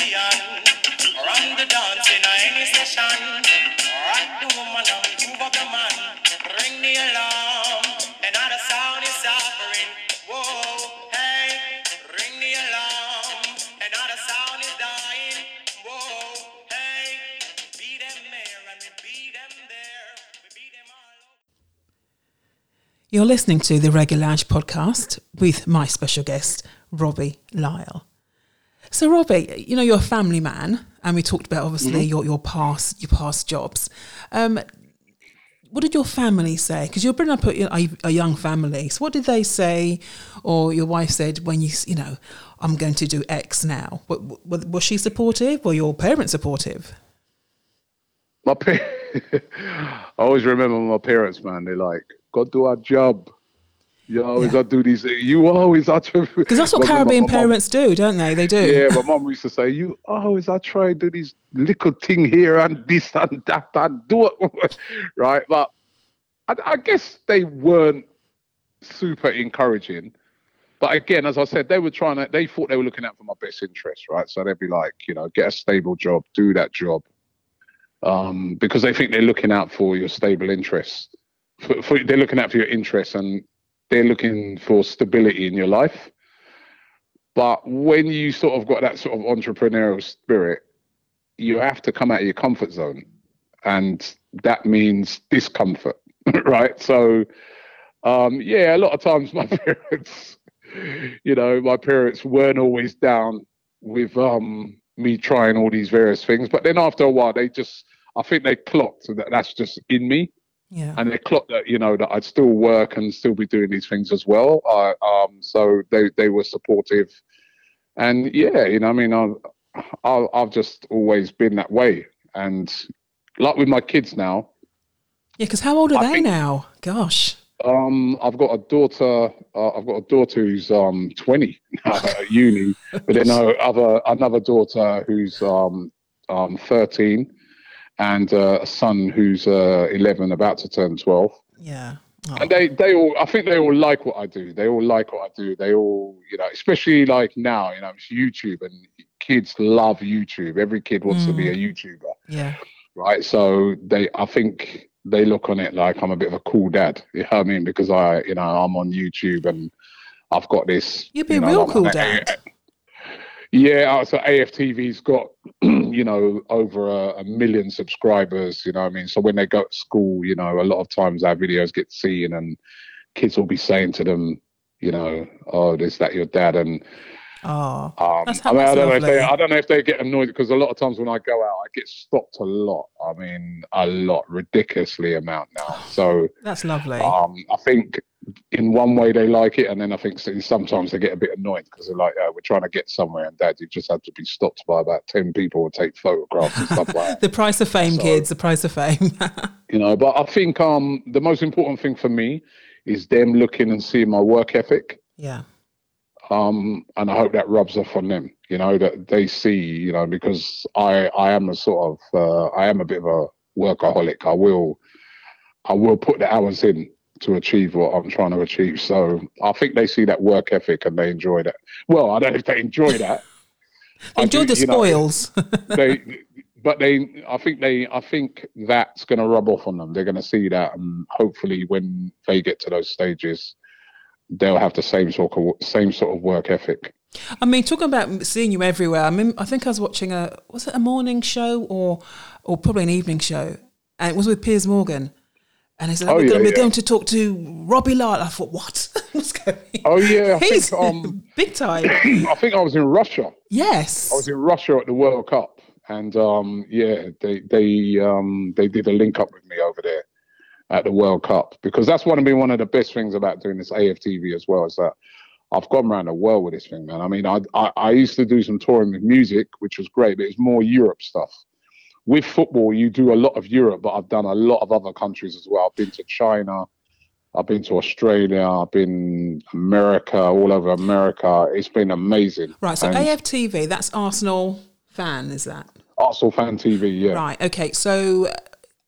Speaker 1: You're listening to the Reggae Lounge podcast with my special guest, Robbie Lyle. So, Robbie, you know you're a family man, and we talked about obviously your your past your past jobs. Um, what did your family say? Because you're bringing up a, a, young family. So, what did they say, or your wife said when you you know I'm going to do X now? Wa- wa- Was she supportive? Were your parents supportive?
Speaker 2: My pa- I always remember my parents, man. They're like, "Go do our job." You always
Speaker 1: Yeah.
Speaker 2: to do these. You always have to.
Speaker 1: Because that's what
Speaker 2: my-
Speaker 1: Caribbean
Speaker 2: my
Speaker 1: parents do, don't they? They do.
Speaker 2: Yeah, my mum used to say, "You always I try and do these little thing here and this and that and do it right." But I, I guess they weren't super encouraging. But again, as I said, they were trying to. They thought they were looking out for my best interest, right? So they'd be like, you know, get a stable job, do that job, um, because they think they're looking out for your stable interests. For, for, they're looking out for your interests, and they're looking for stability in your life. But when you sort of got that sort of entrepreneurial spirit, you have to come out of your comfort zone. And that means discomfort, right? So, um, yeah, a lot of times my parents, you know, my parents weren't always down with um, me trying all these various things. But then after a while, they just, I think they clocked that that's just in me
Speaker 1: Yeah.
Speaker 2: and they clocked that you know that I'd still work and still be doing these things as well. I, um, so they they were supportive, and yeah, you know, I mean, I've I've I've just always been that way, and like with my kids now,
Speaker 1: Yeah, because how old are
Speaker 2: I
Speaker 1: they
Speaker 2: think-
Speaker 1: now? Gosh.
Speaker 2: um, I've got a daughter. Uh, I've got a daughter who's um 20 at uni, but then I other another daughter who's um um 13, and uh, a son who's uh 11, about to turn 12.
Speaker 1: Yeah. Oh.
Speaker 2: And they, they all, I think they all like what I do. They all like what I do. They all, you know, especially like now, you know, it's YouTube and kids love YouTube. Every kid wants to be a YouTuber,
Speaker 1: yeah.
Speaker 2: right? So they, I think they look on it like I'm a bit of a cool dad. You know what I mean? Because I, you know, I'm on YouTube and I've got this.
Speaker 1: You'd be
Speaker 2: you
Speaker 1: a
Speaker 2: know,
Speaker 1: real
Speaker 2: I'm
Speaker 1: cool dad.
Speaker 2: Yeah, uh, so AFTV's got, you know, over a, a million subscribers, you know I mean? So when they go to school, you know, a lot of times our videos get seen and kids will be saying to them, you know, oh, is that your dad? And
Speaker 1: Oh.
Speaker 2: um, I mean, I don't know if they. I don't know if they get annoyed because a lot of times when I go out, I get stopped a lot. I mean, a lot, ridiculously amount now. So
Speaker 1: That's lovely.
Speaker 2: um, I think in one way they like it, and then I think sometimes they get a bit annoyed because they're like, oh, "We're trying to get somewhere, and Dad, you just had to be stopped by about ten people and take photographs and stuff like that."
Speaker 1: the price of fame,
Speaker 2: So-
Speaker 1: kids. The price of fame.
Speaker 2: You know, but I think um, the most important thing for me is them looking and seeing my work ethic,
Speaker 1: yeah.
Speaker 2: Um, and I hope that rubs off on them. You know, that they see, you know, because I I am a sort of uh, I am a bit of a workaholic. I will I will put the hours in to achieve what I'm trying to achieve. So I think they see that work ethic and they enjoy that. Well, I don't know if they enjoy that.
Speaker 1: Enjoy
Speaker 2: do-
Speaker 1: the
Speaker 2: you know,
Speaker 1: spoils.
Speaker 2: they, but they, I think they, I think that's going to rub off on them. They're going to see that, and hopefully, when they get to those stages, they'll have the same sort of same sort of work ethic.
Speaker 1: I mean, talking about seeing you everywhere. I mean, I think I was watching a was it a morning show or or probably an evening show, and it was with Piers Morgan, And he said, oh,
Speaker 2: Oh,
Speaker 1: we're,
Speaker 2: yeah,
Speaker 1: going, we're going to talk to Robbie Lyle. I thought, what? What's going on?
Speaker 2: Oh yeah, I
Speaker 1: He's
Speaker 2: think um,
Speaker 1: big time.
Speaker 2: I think I was in Russia.
Speaker 1: Yes.
Speaker 2: I was in Russia at the World Cup, and um, yeah, they they um, they did a link up with me over there at the World Cup because that's one of been one of the best things about doing this AFTV as well is that I've gone around the world with this thing, man. I mean, I, I I used to do some touring with music, which was great, but it's more Europe stuff. With football, you do a lot of Europe, but I've done a lot of other countries as well. I've been to China. I've been to Australia. I've been America, all over America. It's been amazing.
Speaker 1: Right. So
Speaker 2: And
Speaker 1: AFTV, that's Arsenal fan, is that?
Speaker 2: Arsenal fan TV, yeah.
Speaker 1: Right. Okay. So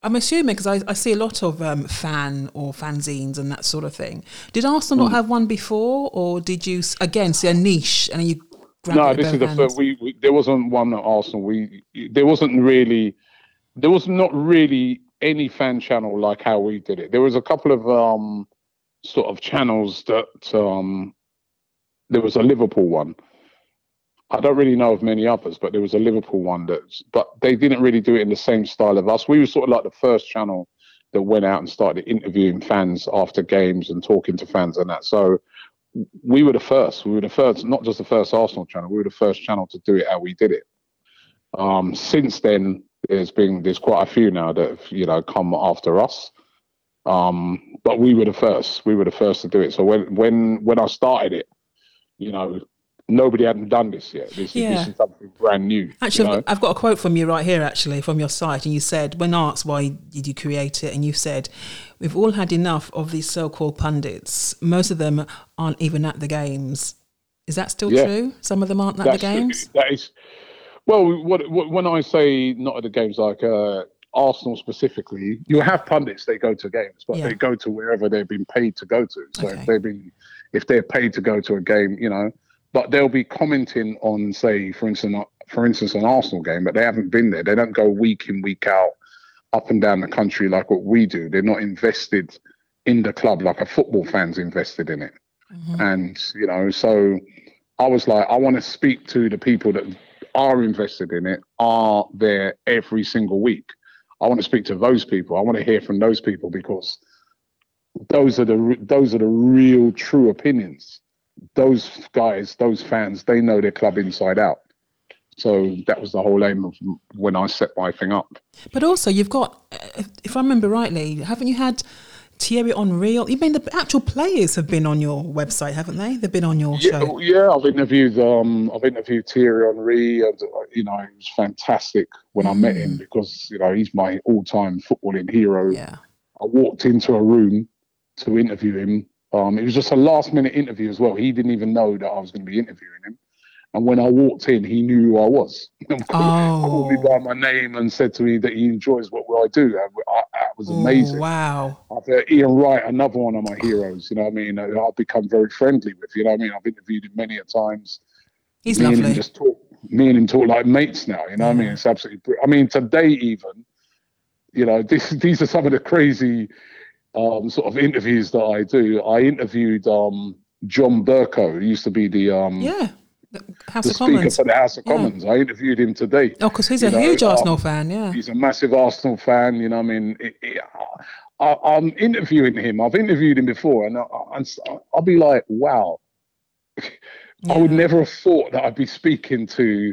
Speaker 1: I'm assuming because I, I see a lot of um, fan or fanzines and that sort of thing. Did Arsenal
Speaker 2: Hmm.
Speaker 1: not have one before, or did you again see a niche and you?
Speaker 2: No,
Speaker 1: it
Speaker 2: this is the first. We, we there wasn't one at Arsenal. We there wasn't really there was not really any fan channel like how we did it. There was a couple of um sort of channels that um there was a Liverpool one. I don't really know of many others, but there was a Liverpool one that but they didn't really do it in the same style of us. We were sort of like the first channel that went out and started interviewing fans after games and talking to fans and that. So we were the first. We were the first, not just the first Arsenal channel. We were the first channel to do it how we did it. Um, since then, there's been there's quite a few now that have you know come after us. Um, but we were the first. We were the first to do it. So when when when I started it, you know, nobody hadn't done this yet. This, is
Speaker 1: Yeah.
Speaker 2: this is something brand new.
Speaker 1: Actually,
Speaker 2: you know?
Speaker 1: I've- got a quote from you right here, actually, from your site. And you said, when asked why did you create it, and you said, we've all had enough of these so called pundits. Most of them aren't even at the games. Is that still
Speaker 2: Yeah.
Speaker 1: true? Some of them aren't at
Speaker 2: That's-
Speaker 1: the games?
Speaker 2: That is, well, what, what when I say not at the games, like uh, Arsenal specifically, you have pundits they go to games, but
Speaker 1: Yeah.
Speaker 2: they go to wherever they've been paid to go to. So
Speaker 1: Okay.
Speaker 2: if they've been, if they're paid to go to a game, you know, but they'll be commenting on, say, for instance, for instance, an Arsenal game, but they haven't been there. They don't go week in, week out, up and down the country like what we do. They're not invested in the club like a football fan's invested in it. Mm-hmm. And you know, so I was like, I want to speak to the people that are invested in it, are there every single week. I want to speak to those people. I want to hear from those people because those are the those are the real true opinions. Those guys, those fans, they know their club inside out. So that was the whole aim of when I set my thing up.
Speaker 1: But also, you've got, if I remember rightly, haven't you had Thierry Henry? You mean the actual players have been on your website, haven't they? They've been on your
Speaker 2: Yeah,
Speaker 1: show.
Speaker 2: yeah, I've interviewed um I've interviewed Thierry Henry and uh, you know it was fantastic when I met him because you know he's my all-time footballing hero.
Speaker 1: Yeah.
Speaker 2: I walked into a room to interview him. Um, it was just a last-minute interview as well. He didn't even know that I was going to be interviewing him. And when I walked in, he knew who I was. called me
Speaker 1: Oh.
Speaker 2: by my name and said to me that he enjoys what I do. That, I- that was amazing.
Speaker 1: Oh, wow.
Speaker 2: I've uh, Ian Wright, another one of my heroes. You know what I mean? I've become very friendly with. You know what I mean? I've interviewed him many a times.
Speaker 1: He's
Speaker 2: me and
Speaker 1: lovely.
Speaker 2: him just talk. Me and him talk like mates now. You know what I mean? It's absolutely. I mean, today even, you know, this these are some of the crazy um, sort of interviews that I do. I interviewed um, John Bercow, who used to be the um,
Speaker 1: yeah. The House
Speaker 2: the
Speaker 1: of
Speaker 2: Speaker
Speaker 1: Commons.
Speaker 2: for the House of
Speaker 1: Yeah.
Speaker 2: Commons. I interviewed him today.
Speaker 1: Oh, because he's
Speaker 2: you
Speaker 1: a
Speaker 2: know,
Speaker 1: huge
Speaker 2: um,
Speaker 1: Arsenal fan, yeah.
Speaker 2: He's a massive Arsenal fan. You know, I mean, it, it, I, I'm interviewing him. I've interviewed him before, and I, I, I'll be like, wow. I would never have thought that I'd be speaking to,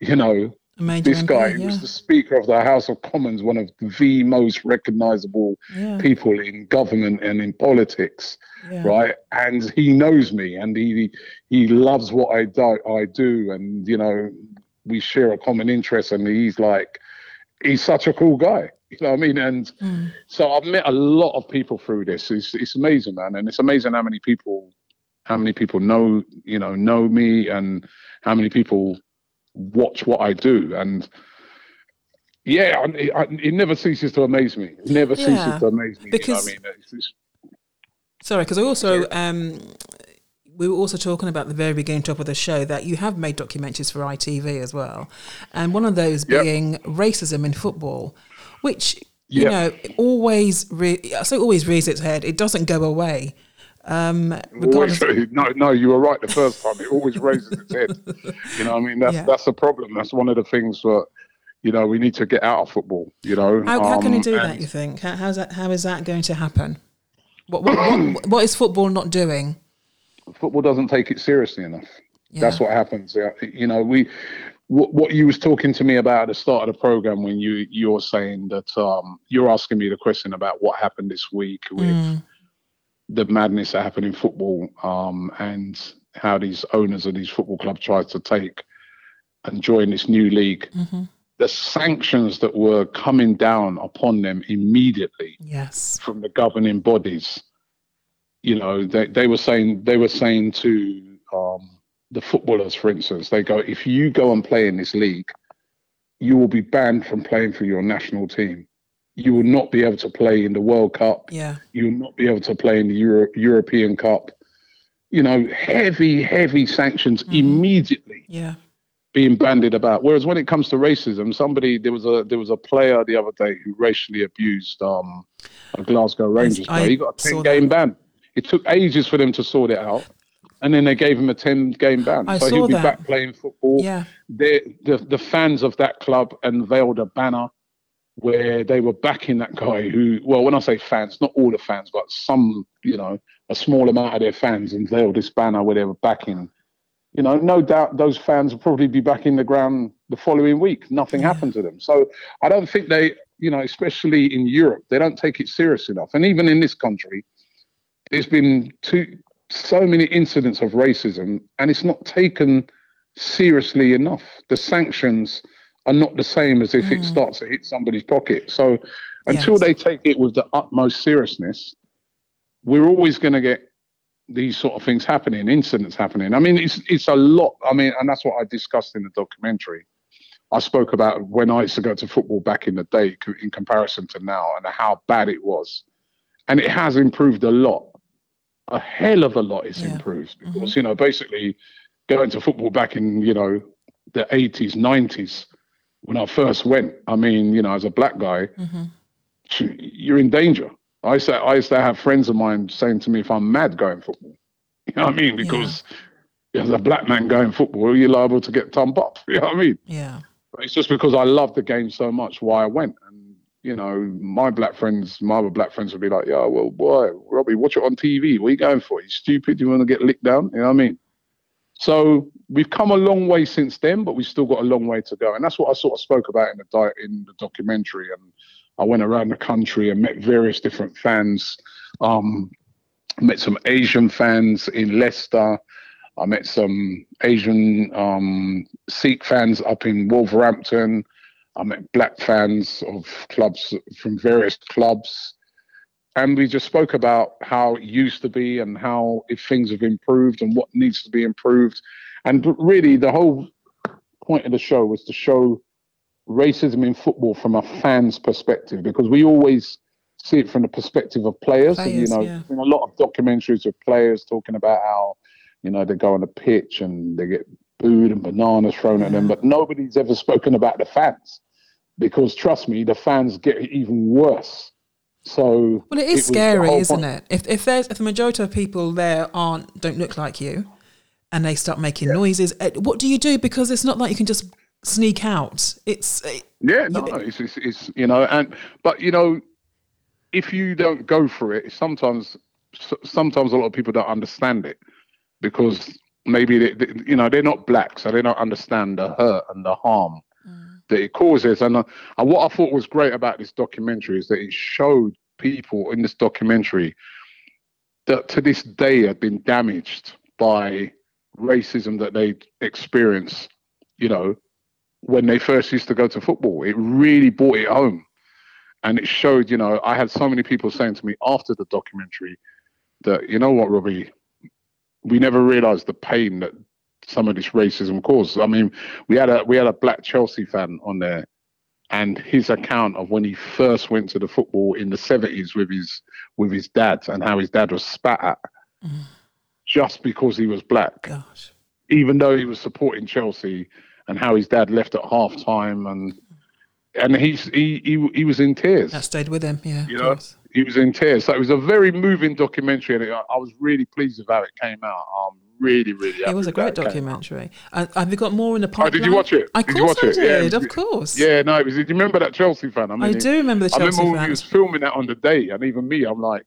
Speaker 2: you know, this
Speaker 1: MP,
Speaker 2: guy
Speaker 1: yeah.
Speaker 2: was the Speaker of the House of Commons, one of the most recognisable
Speaker 1: yeah.
Speaker 2: people in government and in politics,
Speaker 1: yeah.
Speaker 2: right? And he knows me, and he he loves what I do. I do, and you know, we share a common interest. And he's like, he's such a cool guy. You know what I mean? And
Speaker 1: Mm.
Speaker 2: so I've met a lot of people through this. It's it's amazing, man, and it's amazing how many people how many people know you know know me and how many people watch what I do and yeah, I, I, it never ceases to amaze me. It never
Speaker 1: Yeah,
Speaker 2: ceases to amaze me.
Speaker 1: because-
Speaker 2: you know I mean, it's, it's,
Speaker 1: Sorry, because I also um, we were also talking about the very beginning top of the show that you have made documentaries for ITV as well, and one of those
Speaker 2: Yep.
Speaker 1: being racism in football, which you
Speaker 2: Yep.
Speaker 1: know always re- say always rears its head. It doesn't go away. Um,
Speaker 2: always, no, no, you were right the first time. It always raises its head. You know, what I mean, that's
Speaker 1: Yeah.
Speaker 2: that's the problem. That's one of the things that You know, we need to get out of football. You know,
Speaker 1: How, how can you
Speaker 2: Um,
Speaker 1: do that? You think? How, how's that? How is that going to happen? What what, what, what is football not doing?
Speaker 2: football doesn't take it seriously enough.
Speaker 1: Yeah.
Speaker 2: That's what happens. You know, we what, what you was talking to me about at the start of the program when you you're saying that um, you're asking me the question about what happened this week with
Speaker 1: Mm.
Speaker 2: The madness that happened in football um, and how these owners of these football clubs tried to take and join this new league.
Speaker 1: mm-hmm.
Speaker 2: The sanctions that were coming down upon them immediately
Speaker 1: Yes.
Speaker 2: from the governing bodies. You know, they, they were saying they were saying to um, the footballers, for instance, they go, if you go and play in this league, you will be banned from playing for your national team. You will not be able to play in the World Cup.
Speaker 1: Yeah.
Speaker 2: You will not be able to play in the Euro- European Cup. You know, heavy, heavy sanctions immediately
Speaker 1: Yeah.
Speaker 2: being bandied about. Whereas when it comes to racism, somebody there was a there was a player the other day who racially abused um, a Glasgow Rangers
Speaker 1: I
Speaker 2: player. He got a ten game ban. It took ages for them to sort it out, and then they gave him a ten game ban.
Speaker 1: I
Speaker 2: so he'll be
Speaker 1: that.
Speaker 2: back playing football.
Speaker 1: Yeah.
Speaker 2: The, the the fans of that club unveiled a banner where they were backing that guy who well when I say fans, not all the fans, but some, you know, a small amount of their fans unveiled this banner where they were backing you know, no doubt those fans will probably be back in the ground the following week. Nothing happened to them. So I don't think they, you know, especially in Europe, they don't take it serious enough. And even in this country, there's been too, so many incidents of racism, and it's not taken seriously enough. The sanctions are not the same as if it mm. starts to hit somebody's pocket. So until
Speaker 1: Yes.
Speaker 2: they take it with the utmost seriousness, we're always going to get these sort of things happening, incidents happening. I mean, it's it's a lot. I mean, and that's what I discussed in the documentary. I spoke about when I used to go to football back in the day in comparison to now and how bad it was. And it has improved a lot. A hell of a lot it's
Speaker 1: Yeah.
Speaker 2: improved because, mm-hmm. you know, basically going to football back in, you know, the 80s, 90s, when I first went, I mean, you know, as a black guy,
Speaker 1: Mm-hmm.
Speaker 2: you're in danger. I used, to, I used to have friends of mine saying to me if I'm mad going football. You know what I mean? Because as a black man going football, you're liable to get thumped up. You know what I mean?
Speaker 1: Yeah.
Speaker 2: But it's just because I love the game so much why I went. And, you know, my black friends, my other black friends would be like, yeah, well, boy, Robbie, watch it on TV. What are you going for? You stupid? Do You want to get licked down? You know what I mean? So we've come a long way since then, but we've still got a long way to go. And that's what I sort of spoke about in the in the documentary. And I went around the country and met various different fans. Um, met some Asian fans in Leicester. I met some Asian um, Sikh fans up in Wolverhampton. I met black fans of clubs from various clubs. And we just spoke about how it used to be and how if things have improved and what needs to be improved. And really, the whole point of the show was to show racism in football from a fan's perspective because we always see it from the perspective of players. and, you know,
Speaker 1: yeah.
Speaker 2: in a lot of documentaries of players talking about how, you know, they go on the pitch and they get booed and bananas thrown at them, but nobody's ever spoken about the fans because trust me, the fans get even worse. So
Speaker 1: Well, it is
Speaker 2: the
Speaker 1: scary, isn't
Speaker 2: point-
Speaker 1: it? If if there's if the majority of people there aren't don't look like you, and they start making noises, eh, what do you do? Because it's not like you can just sneak out. It's eh,
Speaker 2: Yeah, no, no, it's, it's, it's you know, and but you know, if you don't go for it, sometimes sometimes a lot of people don't understand it because maybe they, they, you know they're not black, so they don't understand the hurt and the harm that it causes. And, uh, and what I thought was great about this documentary is that it showed people in this documentary that to this day have been damaged by racism that they experience. You know, when they first used to go to football. It really brought it home. And it showed, you know, I had so many people saying to me after the documentary that, you know what, Robbie, we never realized the pain that some of this racism caused. I mean, we had a we had a black Chelsea fan on there and his account of when he first went to the football in the seventies with his with his dad and how his dad was spat at just because he was black
Speaker 1: gosh,
Speaker 2: even though he was supporting Chelsea and how his dad left at half time and and he's he, he he was in tears.
Speaker 1: that stayed with him. Yeah,
Speaker 2: You know? He was in tears. So it was a very moving documentary and it, I was really pleased with how it came out. Um really, really.
Speaker 1: It was a great documentary. And have you got more in the
Speaker 2: Oh,
Speaker 1: pipeline?
Speaker 2: did you watch it?
Speaker 1: Of
Speaker 2: Did you watch
Speaker 1: I
Speaker 2: it? Yeah,
Speaker 1: did.
Speaker 2: it was-
Speaker 1: of course.
Speaker 2: Yeah, no, it was, do you remember that Chelsea fan? I, mean,
Speaker 1: I do remember the Chelsea fan.
Speaker 2: I remember when he was filming that on the day, and even me, I'm like,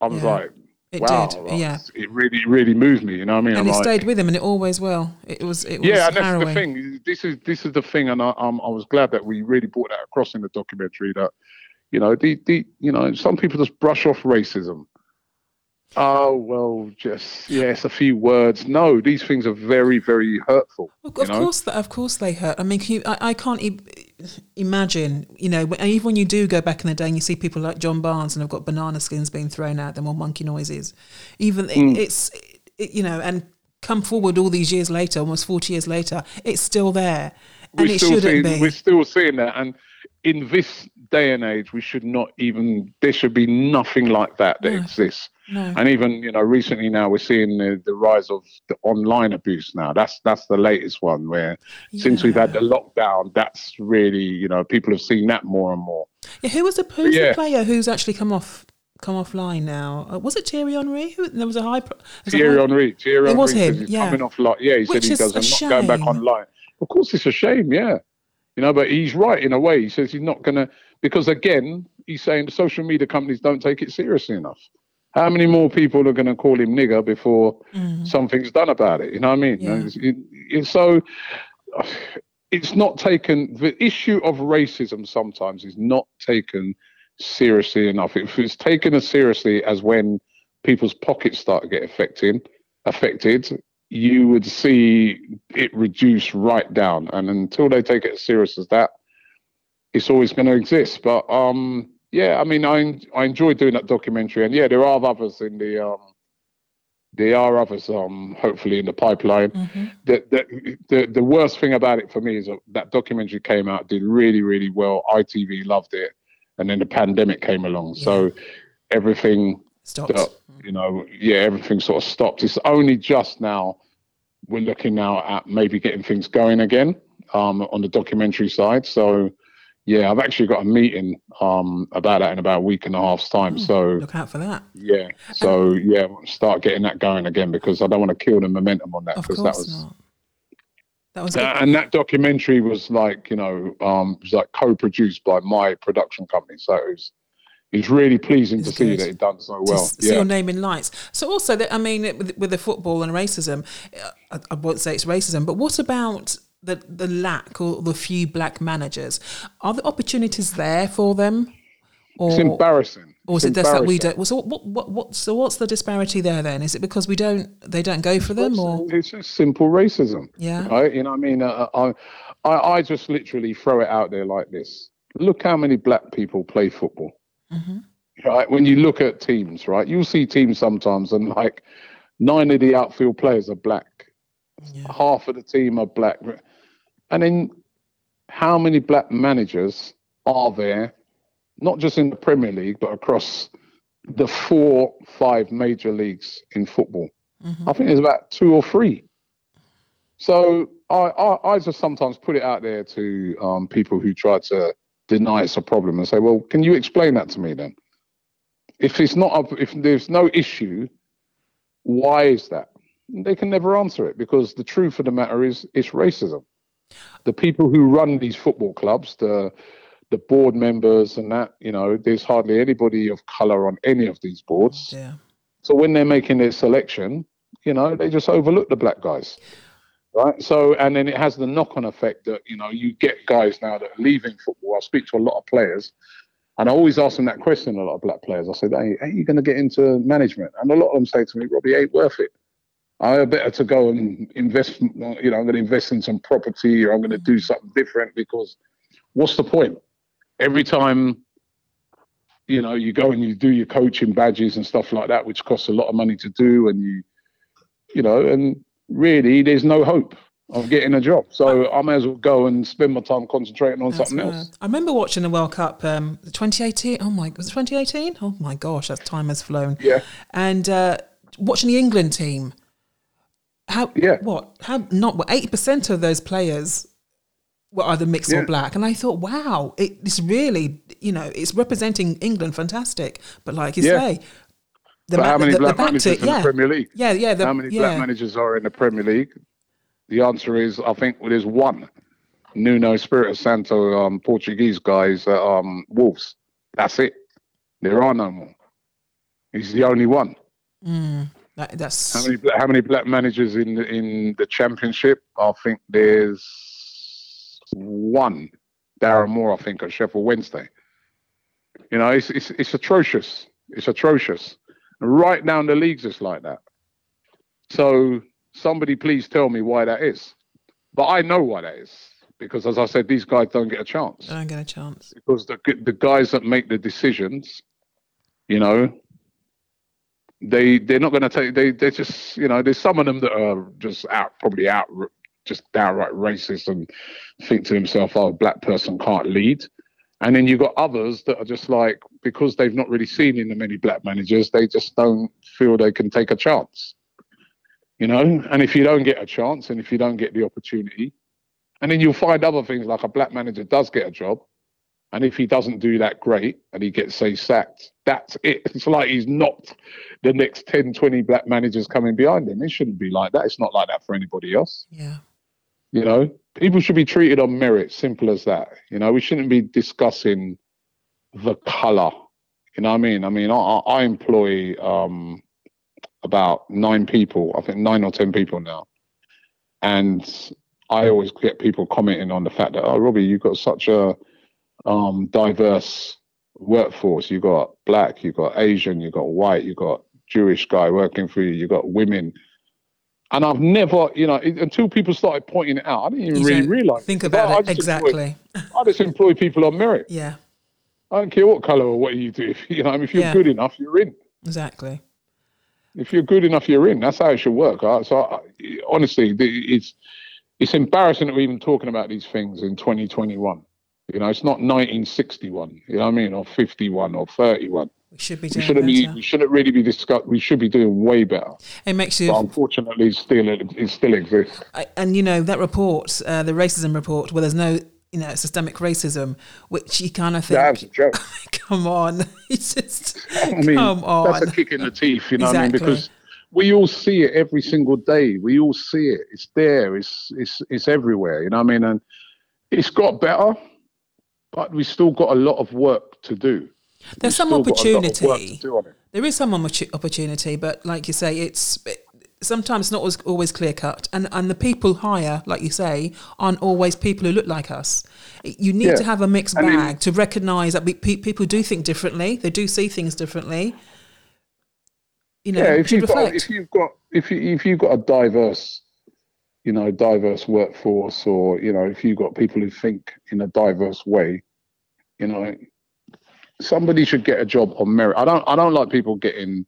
Speaker 2: I was
Speaker 1: Yeah.
Speaker 2: like,
Speaker 1: It
Speaker 2: wow,
Speaker 1: did,
Speaker 2: like,
Speaker 1: yeah.
Speaker 2: it really, really moved me. You know what I mean?
Speaker 1: and
Speaker 2: I'm
Speaker 1: it
Speaker 2: like,
Speaker 1: stayed with him, and it always will. It was. It was
Speaker 2: yeah, and that's
Speaker 1: harrowing.
Speaker 2: the thing. This is this is the thing, and I, um, I was glad that we really brought that across in the documentary. That you know, the, the you know, some people just brush off racism. Oh well, just yes, a few words. No, these things are very, very hurtful.
Speaker 1: Of, course, that of course they hurt. I mean, can you, I, I can't e- imagine. You know, even when you do go back in the day and you see people like John Barnes and have got banana skins being thrown at them or monkey noises, even
Speaker 2: Hmm.
Speaker 1: it, it's it, you know, and come forward all these years later, almost forty years later, it's still there, and
Speaker 2: we're
Speaker 1: it
Speaker 2: still
Speaker 1: shouldn't
Speaker 2: seeing,
Speaker 1: be.
Speaker 2: We're still seeing that, and in this day and age, we should not even. There should be nothing like that that
Speaker 1: No.
Speaker 2: exists.
Speaker 1: No.
Speaker 2: And even you know, recently now we're seeing the, the rise of the online abuse. Now that's that's the latest one where since we've had the lockdown, that's really you know people have seen that more and more.
Speaker 1: Yeah, who was the who's
Speaker 2: Yeah.
Speaker 1: the player who's actually come off come offline now? Uh, was it Thierry Henry? Who, there was a high. a
Speaker 2: Thierry
Speaker 1: high-
Speaker 2: Henry, Thierry
Speaker 1: It was
Speaker 2: Henry
Speaker 1: him,
Speaker 2: he's
Speaker 1: yeah.
Speaker 2: coming off like yeah, he
Speaker 1: Which
Speaker 2: said he
Speaker 1: is
Speaker 2: does.
Speaker 1: a
Speaker 2: I'm not going back online. Of course, it's a shame, yeah. You know, but he's right in a way. He says he's not going to because again, he's saying the social media companies don't take it seriously enough. How many more people are going to call him nigger before something's done about it? You know what I mean?
Speaker 1: Mm. Yeah.
Speaker 2: It's, it, it's so it's not taken. The issue of racism sometimes is not taken seriously enough. If it's taken as seriously as when people's pockets start to get affected, affected, you would see it reduce right down. And until they take it as serious as that, it's always going to exist. But um, yeah, I mean, I I enjoyed doing that documentary, and yeah, there are others in the um, there are others um, hopefully in the pipeline.
Speaker 1: Mm-hmm.
Speaker 2: The, the the the worst thing about it for me is that, documentary came out, did really really well. ITV loved it, and then the pandemic came along, so everything
Speaker 1: Stopped.
Speaker 2: that you know, yeah, everything sort of stopped. It's only just now we're looking now at maybe getting things going again um, on the documentary side. So yeah, I've actually got a meeting um, about that in about a week and a half's time. So
Speaker 1: Look out for that.
Speaker 2: yeah, so yeah, start getting that going again because I don't want to kill the momentum on that because that was.
Speaker 1: not. That was
Speaker 2: and that documentary was like, you know, um, was like co-produced by my production company, so it was, it was really pleasing
Speaker 1: It's
Speaker 2: to see that it done so
Speaker 1: to
Speaker 2: well.
Speaker 1: see
Speaker 2: Yeah,
Speaker 1: your name in lights. So also, that, I mean, with, with the football and racism, uh, I, I won't say it's racism, but what about the the lack or the few black managers? Are the opportunities there for them, or
Speaker 2: it's embarrassing.
Speaker 1: or is
Speaker 2: It's
Speaker 1: it just that we don't? So what, what what so what's the disparity there then? Is it because we don't they don't go for them or
Speaker 2: It's just simple racism.
Speaker 1: Yeah.
Speaker 2: Right? You know what I mean? Uh, I, I, I just literally throw it out there like this. Look how many black people play football.
Speaker 1: Mm-hmm.
Speaker 2: Right? When you look at teams, right? You'll see teams sometimes and like nine of the outfield players are black. Half of the team are black. And then how many black managers are there, not just in the Premier League, but across the four, five major leagues in football? I think there's about two or three. So I, I, I just sometimes put it out there to um, people who try to deny it's a problem and say, well, can you explain that to me then? If it's not, a, if there's no issue, why is that? They can never answer it because the truth of the matter is it's racism. The people who run these football clubs, the the board members and that, you know, there's hardly anybody of color on any of these boards.
Speaker 1: yeah
Speaker 2: So when they're making their selection, you know, they just overlook the black guys. Right. So, and then it has the knock on effect that, you know, you get guys now that are leaving football. I speak to a lot of players and I always ask them that question, a lot of black players. I said, hey, are you going to get into management? And a lot of them say to me, Robbie, ain't worth it. I better to go and invest, you know, I'm going to invest in some property or I'm going to do something different because what's the point? Every time you know, you go and you do your coaching badges and stuff like that, which costs a lot of money to do, and you, you know, and really, there's no hope of getting a job. So I may as well go and spend my time concentrating on
Speaker 1: That's
Speaker 2: something else.
Speaker 1: I remember watching the World Cup, um, 2018. Oh my, was it 2018? Oh my gosh, that time has flown.
Speaker 2: Yeah.
Speaker 1: And uh, watching the England team, how
Speaker 2: Yeah.
Speaker 1: what how not what 80 percent of those players were either mixed or black, and I thought, wow, it, it's really you know it's representing England, fantastic. But like you
Speaker 2: Yeah.
Speaker 1: say, the,
Speaker 2: But
Speaker 1: ma-
Speaker 2: how many
Speaker 1: the,
Speaker 2: black
Speaker 1: the
Speaker 2: managers
Speaker 1: to,
Speaker 2: in
Speaker 1: yeah.
Speaker 2: the Premier League?
Speaker 1: Yeah, yeah. The,
Speaker 2: how many
Speaker 1: yeah.
Speaker 2: black managers are in the Premier League? The answer is, I think there's one. Nuno Espirito Santo, um, Portuguese guys at um, Wolves. That's it. There are no more. He's the only one.
Speaker 1: Mm, that, that's
Speaker 2: How many how many black managers in the, in the championship? I think there's one. Darren Moore, I think, at Sheffield Wednesday. You know, it's it's, it's atrocious. It's atrocious. Right down the leagues, it's like that. So somebody please tell me why that is. But I know why that is because, as I said, these guys don't get a chance
Speaker 1: I don't get a chance.
Speaker 2: because the the guys that make the decisions, you know, they they're not going to take they they just you know there's some of them that are just out probably out just downright racist and think to themselves, oh, a black person can't lead. And then you've got others that are just like, because they've not really seen in the many black managers, they just don't feel they can take a chance. You know, and if you don't get a chance and if you don't get the opportunity, and then you'll find other things like a black manager does get a job, and if he doesn't do that great and he gets, say, sacked, that's it. It's like he's not the next 10, 20 black managers coming behind him. It shouldn't be like that. It's not like that for anybody else.
Speaker 1: Yeah.
Speaker 2: You know, people should be treated on merit, simple as that. You know, we shouldn't be discussing the color. You know what I mean? I mean, I, I I employ um, about nine people, I think nine or 10 people now. And I always get people commenting on the fact that, oh, Robbie, you've got such a um, diverse workforce. You've got black, you've got Asian, you've got white, you've got Jewish guy working for you, you've got women. And I've never, you know, until people started pointing it out, I didn't even
Speaker 1: You
Speaker 2: really realize.
Speaker 1: Think
Speaker 2: it.
Speaker 1: about
Speaker 2: I, I
Speaker 1: it.
Speaker 2: employ-
Speaker 1: Exactly.
Speaker 2: I just employ people on merit.
Speaker 1: Yeah.
Speaker 2: I don't care what color or what you do. If, you know, I mean, if you're
Speaker 1: Yeah.
Speaker 2: good enough, you're in.
Speaker 1: Exactly.
Speaker 2: If you're good enough, you're in. That's how it should work. So, honestly, it's it's embarrassing that we're even talking about these things in 2021. You know, it's not 1961. You know what I mean, or 51 or 31.
Speaker 1: We should be
Speaker 2: We
Speaker 1: doing
Speaker 2: shouldn't be. We shouldn't really be discuss. We should be doing way better.
Speaker 1: It makes
Speaker 2: But
Speaker 1: you,
Speaker 2: unfortunately, still it still exists.
Speaker 1: I- and you know that report, uh, the racism report, where there's no, you know, systemic racism, which you kind of think,
Speaker 2: That's a joke.
Speaker 1: come on, it's just,
Speaker 2: I mean,
Speaker 1: come on.
Speaker 2: that's a kick in the teeth, you know what I mean? Because we all see it every single day. We all see it. It's there. It's it's it's everywhere. You know what I mean? And it's got better, but we still got a lot of work to do.
Speaker 1: There's
Speaker 2: We've
Speaker 1: some
Speaker 2: still got a lot of work
Speaker 1: opportunity.
Speaker 2: to do on it.
Speaker 1: There is some opportunity, but like you say, it's it, sometimes not always, always clear cut, and and the people hire, like you say, aren't always people who look like us. You need
Speaker 2: Yeah.
Speaker 1: to have a mixed
Speaker 2: I mean-
Speaker 1: bag to recognise that we, pe- people do think differently. They do see things differently. You know,
Speaker 2: yeah, if you've got if you've got if you if you've got a diverse, you know, diverse workforce, or you know, if you've got people who think in a diverse way, you know, somebody should get a job on merit. I don't I don't like people getting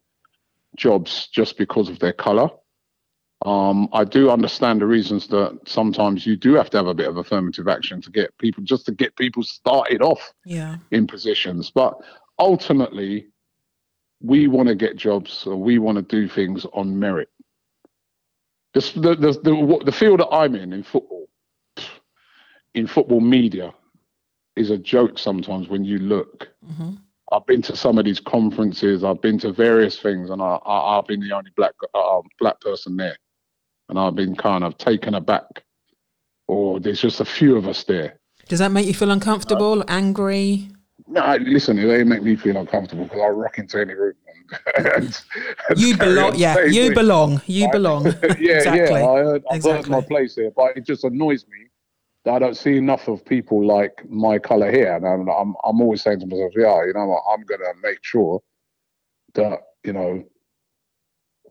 Speaker 2: jobs just because of their color. Um, I do understand the reasons that sometimes you do have to have a bit of affirmative action to get people just to get people started off
Speaker 1: yeah,
Speaker 2: in positions. But ultimately, we want to get jobs or we want to do things on merit. The, the, the, the field that I'm in, in football, in football media, is a joke sometimes when you look.
Speaker 1: hmm
Speaker 2: I've been to some of these conferences, I've been to various things, and I, I, I've been the only black, uh, black person there. And I've been kind of taken aback, or there's just a few of us there.
Speaker 1: Does that make you feel uncomfortable, angry?
Speaker 2: No, I- listen, it ain't make me feel uncomfortable because I rock into any room. And, and- and
Speaker 1: You belong. Yeah, you belong. You
Speaker 2: I-
Speaker 1: belong.
Speaker 2: yeah,
Speaker 1: exactly.
Speaker 2: yeah. I heard, I've
Speaker 1: Exactly.
Speaker 2: heard my place here, but it just annoys me that I don't see enough of people like my color here. And I'm, I'm, I'm always saying to myself, yeah, you know what, I'm gonna make sure that you know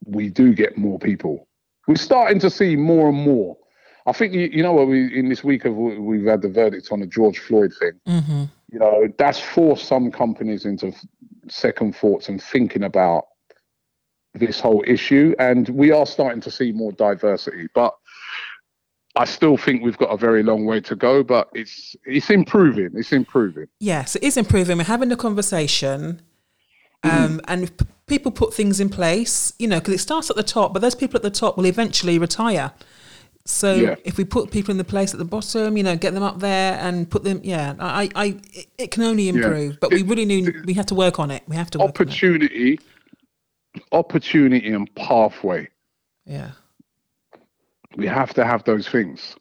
Speaker 2: we do get more people. We're starting to see more and more. I think you, you know what we in this week of we've had the verdict on the George Floyd thing
Speaker 1: hmm
Speaker 2: you know that's forced some companies into second thoughts and thinking about this whole issue and we are starting to see more diversity but i still think we've got a very long way to go but it's it's improving it's improving
Speaker 1: Yes, it is improving. We're having a conversation, um, and p- people put things in place, you know, because it starts at the top, but those people at the top will eventually retire. So
Speaker 2: Yeah.
Speaker 1: if we put people in the place at the bottom, you know, get them up there and put them, yeah, I, I, it, it can only improve. But we really need, we have to work on it. We have to work on it.
Speaker 2: opportunity opportunity and pathway.
Speaker 1: Yeah.
Speaker 2: We have to have those things.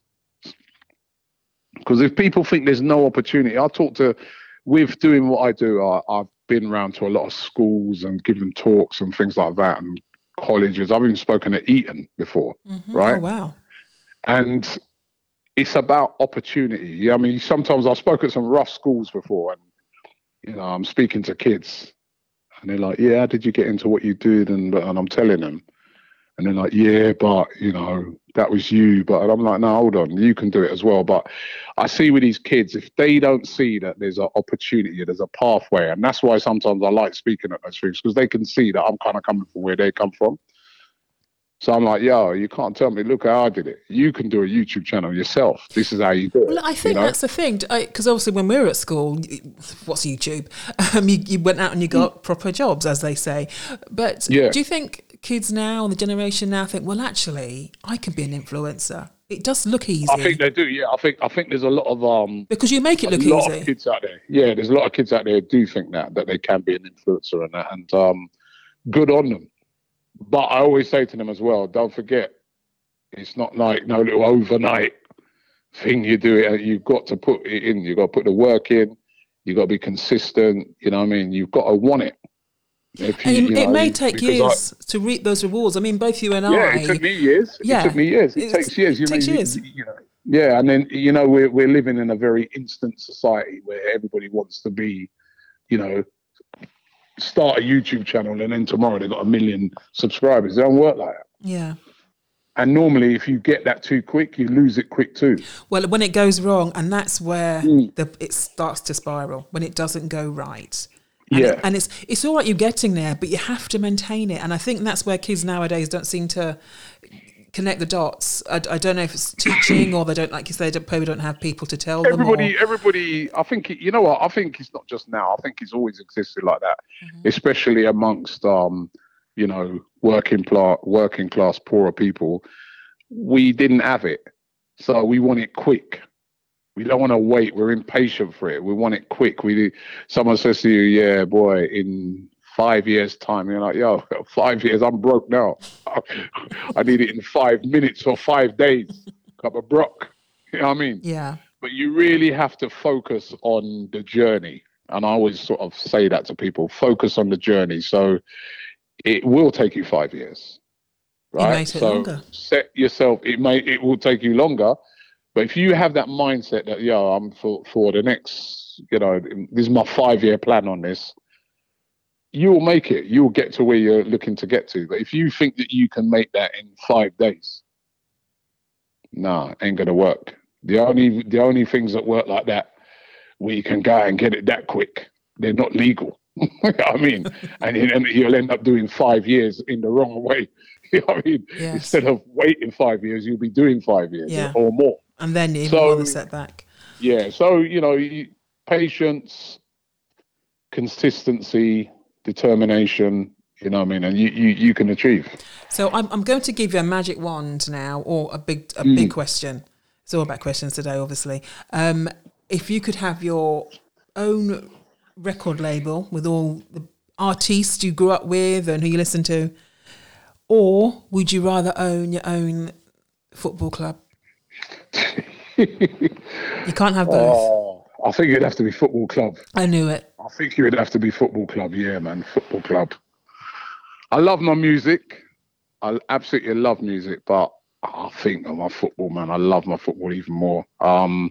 Speaker 2: Because if people think there's no opportunity, I talk to, with doing what I do, I, I've been around to a lot of schools and given talks and things like that and colleges. I've even spoken at Eton before, mm-hmm. right?
Speaker 1: Oh, wow.
Speaker 2: And it's about opportunity. I mean, sometimes I've spoken at some rough schools before, and you know, I'm speaking to kids, and they're like, "Yeah, how did you get into what you did?" And and I'm telling them, and they're like, "Yeah, but you know, that was you." But I'm like, "No, hold on, you can do it as well." But I see with these kids, if they don't see that there's an opportunity, there's a pathway, and that's why sometimes I like speaking at those things because they can see that I'm kind of coming from where they come from. So I'm like, yo, you can't tell me, look how I did it. You can do a YouTube channel yourself. This is how you do it.
Speaker 1: Well, I think
Speaker 2: you know?
Speaker 1: that's the thing, because obviously when we were at school, what's YouTube? Um, you, you went out and you got proper jobs, as they say. But
Speaker 2: Yeah.
Speaker 1: do you think kids now, the generation now, think, well, actually, I can be an influencer? It does look easy
Speaker 2: I think they do. Yeah, I think I think there's a lot of um
Speaker 1: because you make it look
Speaker 2: a
Speaker 1: look
Speaker 2: lot of
Speaker 1: easy.
Speaker 2: kids out there. Yeah, there's a lot of kids out there who do think that that they can be an influencer and that, and um, good on them. But I always say to them as well, don't forget, it's not like no little overnight thing you do it. You've got to put it in. You've got to put the work in. You've got to be consistent. You know what I mean? You've got to want it. You-
Speaker 1: it,
Speaker 2: you
Speaker 1: it may take
Speaker 2: because I-
Speaker 1: years to reap those rewards. I mean, both you and
Speaker 2: yeah,
Speaker 1: I.
Speaker 2: it took me years.
Speaker 1: Yeah.
Speaker 2: It took me years. It
Speaker 1: It's-
Speaker 2: takes years. You
Speaker 1: it takes
Speaker 2: know, you-
Speaker 1: years.
Speaker 2: You, know, yeah, and then you know we're we're living in a very instant society where everybody wants to be, you know, start a YouTube channel and then tomorrow they've got a million subscribers. It don't work like that.
Speaker 1: yeah.
Speaker 2: And normally, if you get that too quick, you lose it quick too.
Speaker 1: Well, when it goes wrong, and that's where
Speaker 2: Mm.
Speaker 1: the, it starts to spiral when it doesn't go right. And
Speaker 2: Yeah.
Speaker 1: it- and it's it's all right you're getting there, but you have to maintain it. And I think that's where kids nowadays don't seem to connect the dots. I, I don't know if it's teaching or they don't, like you say, they probably don't have people to tell them.
Speaker 2: Everybody,
Speaker 1: Or,
Speaker 2: everybody. I think it- you know what. I think it's not just now. I think it's always existed like that, especially amongst um, you know, working class, working class, poorer people. We didn't have it, so we want it quick. We don't want to wait. We're impatient for it. We want it quick. We someone says to you, "Yeah, boy, in five years' time," you're like, "Yo, five years, I'm broke now. I need it in five minutes or five days. Cup of broke." You know what I mean?
Speaker 1: yeah.
Speaker 2: but you really have to focus on the journey and i always sort of say that to people focus on the journey so it will take you five years right so
Speaker 1: longer.
Speaker 2: set yourself it may it will take you longer but if you have that mindset that yeah i'm for for the next you know this is my five year plan on this you'll make it. You'll get to where you're looking to get to. But if you think that you can make that in five days nah ain't gonna work. The only the only things that work like that where you can go and get it that quick they're not legal. You know I mean? And then you'll end up doing five years in the wrong way. You know I mean?
Speaker 1: Yes.
Speaker 2: instead of waiting five years you'll be doing five years
Speaker 1: Yeah.
Speaker 2: or more.
Speaker 1: And then even
Speaker 2: So-
Speaker 1: more the setback.
Speaker 2: yeah so you know patience consistency determination you know what I mean and you you, you can achieve
Speaker 1: So I'm, I'm going to give you a magic wand now, or a big a
Speaker 2: Hmm.
Speaker 1: big question. It's all about questions today, obviously. Um, if you could have your own record label with all the artists you grew up with and who you listen to, or would you rather own your own football club? you can't have both.
Speaker 2: oh I think it'd have to be football club
Speaker 1: I knew it.
Speaker 2: I think it would have to be football club. Yeah, man, football club. I love my music. I absolutely love music, but I think of my football, man. I love my football even more. Um,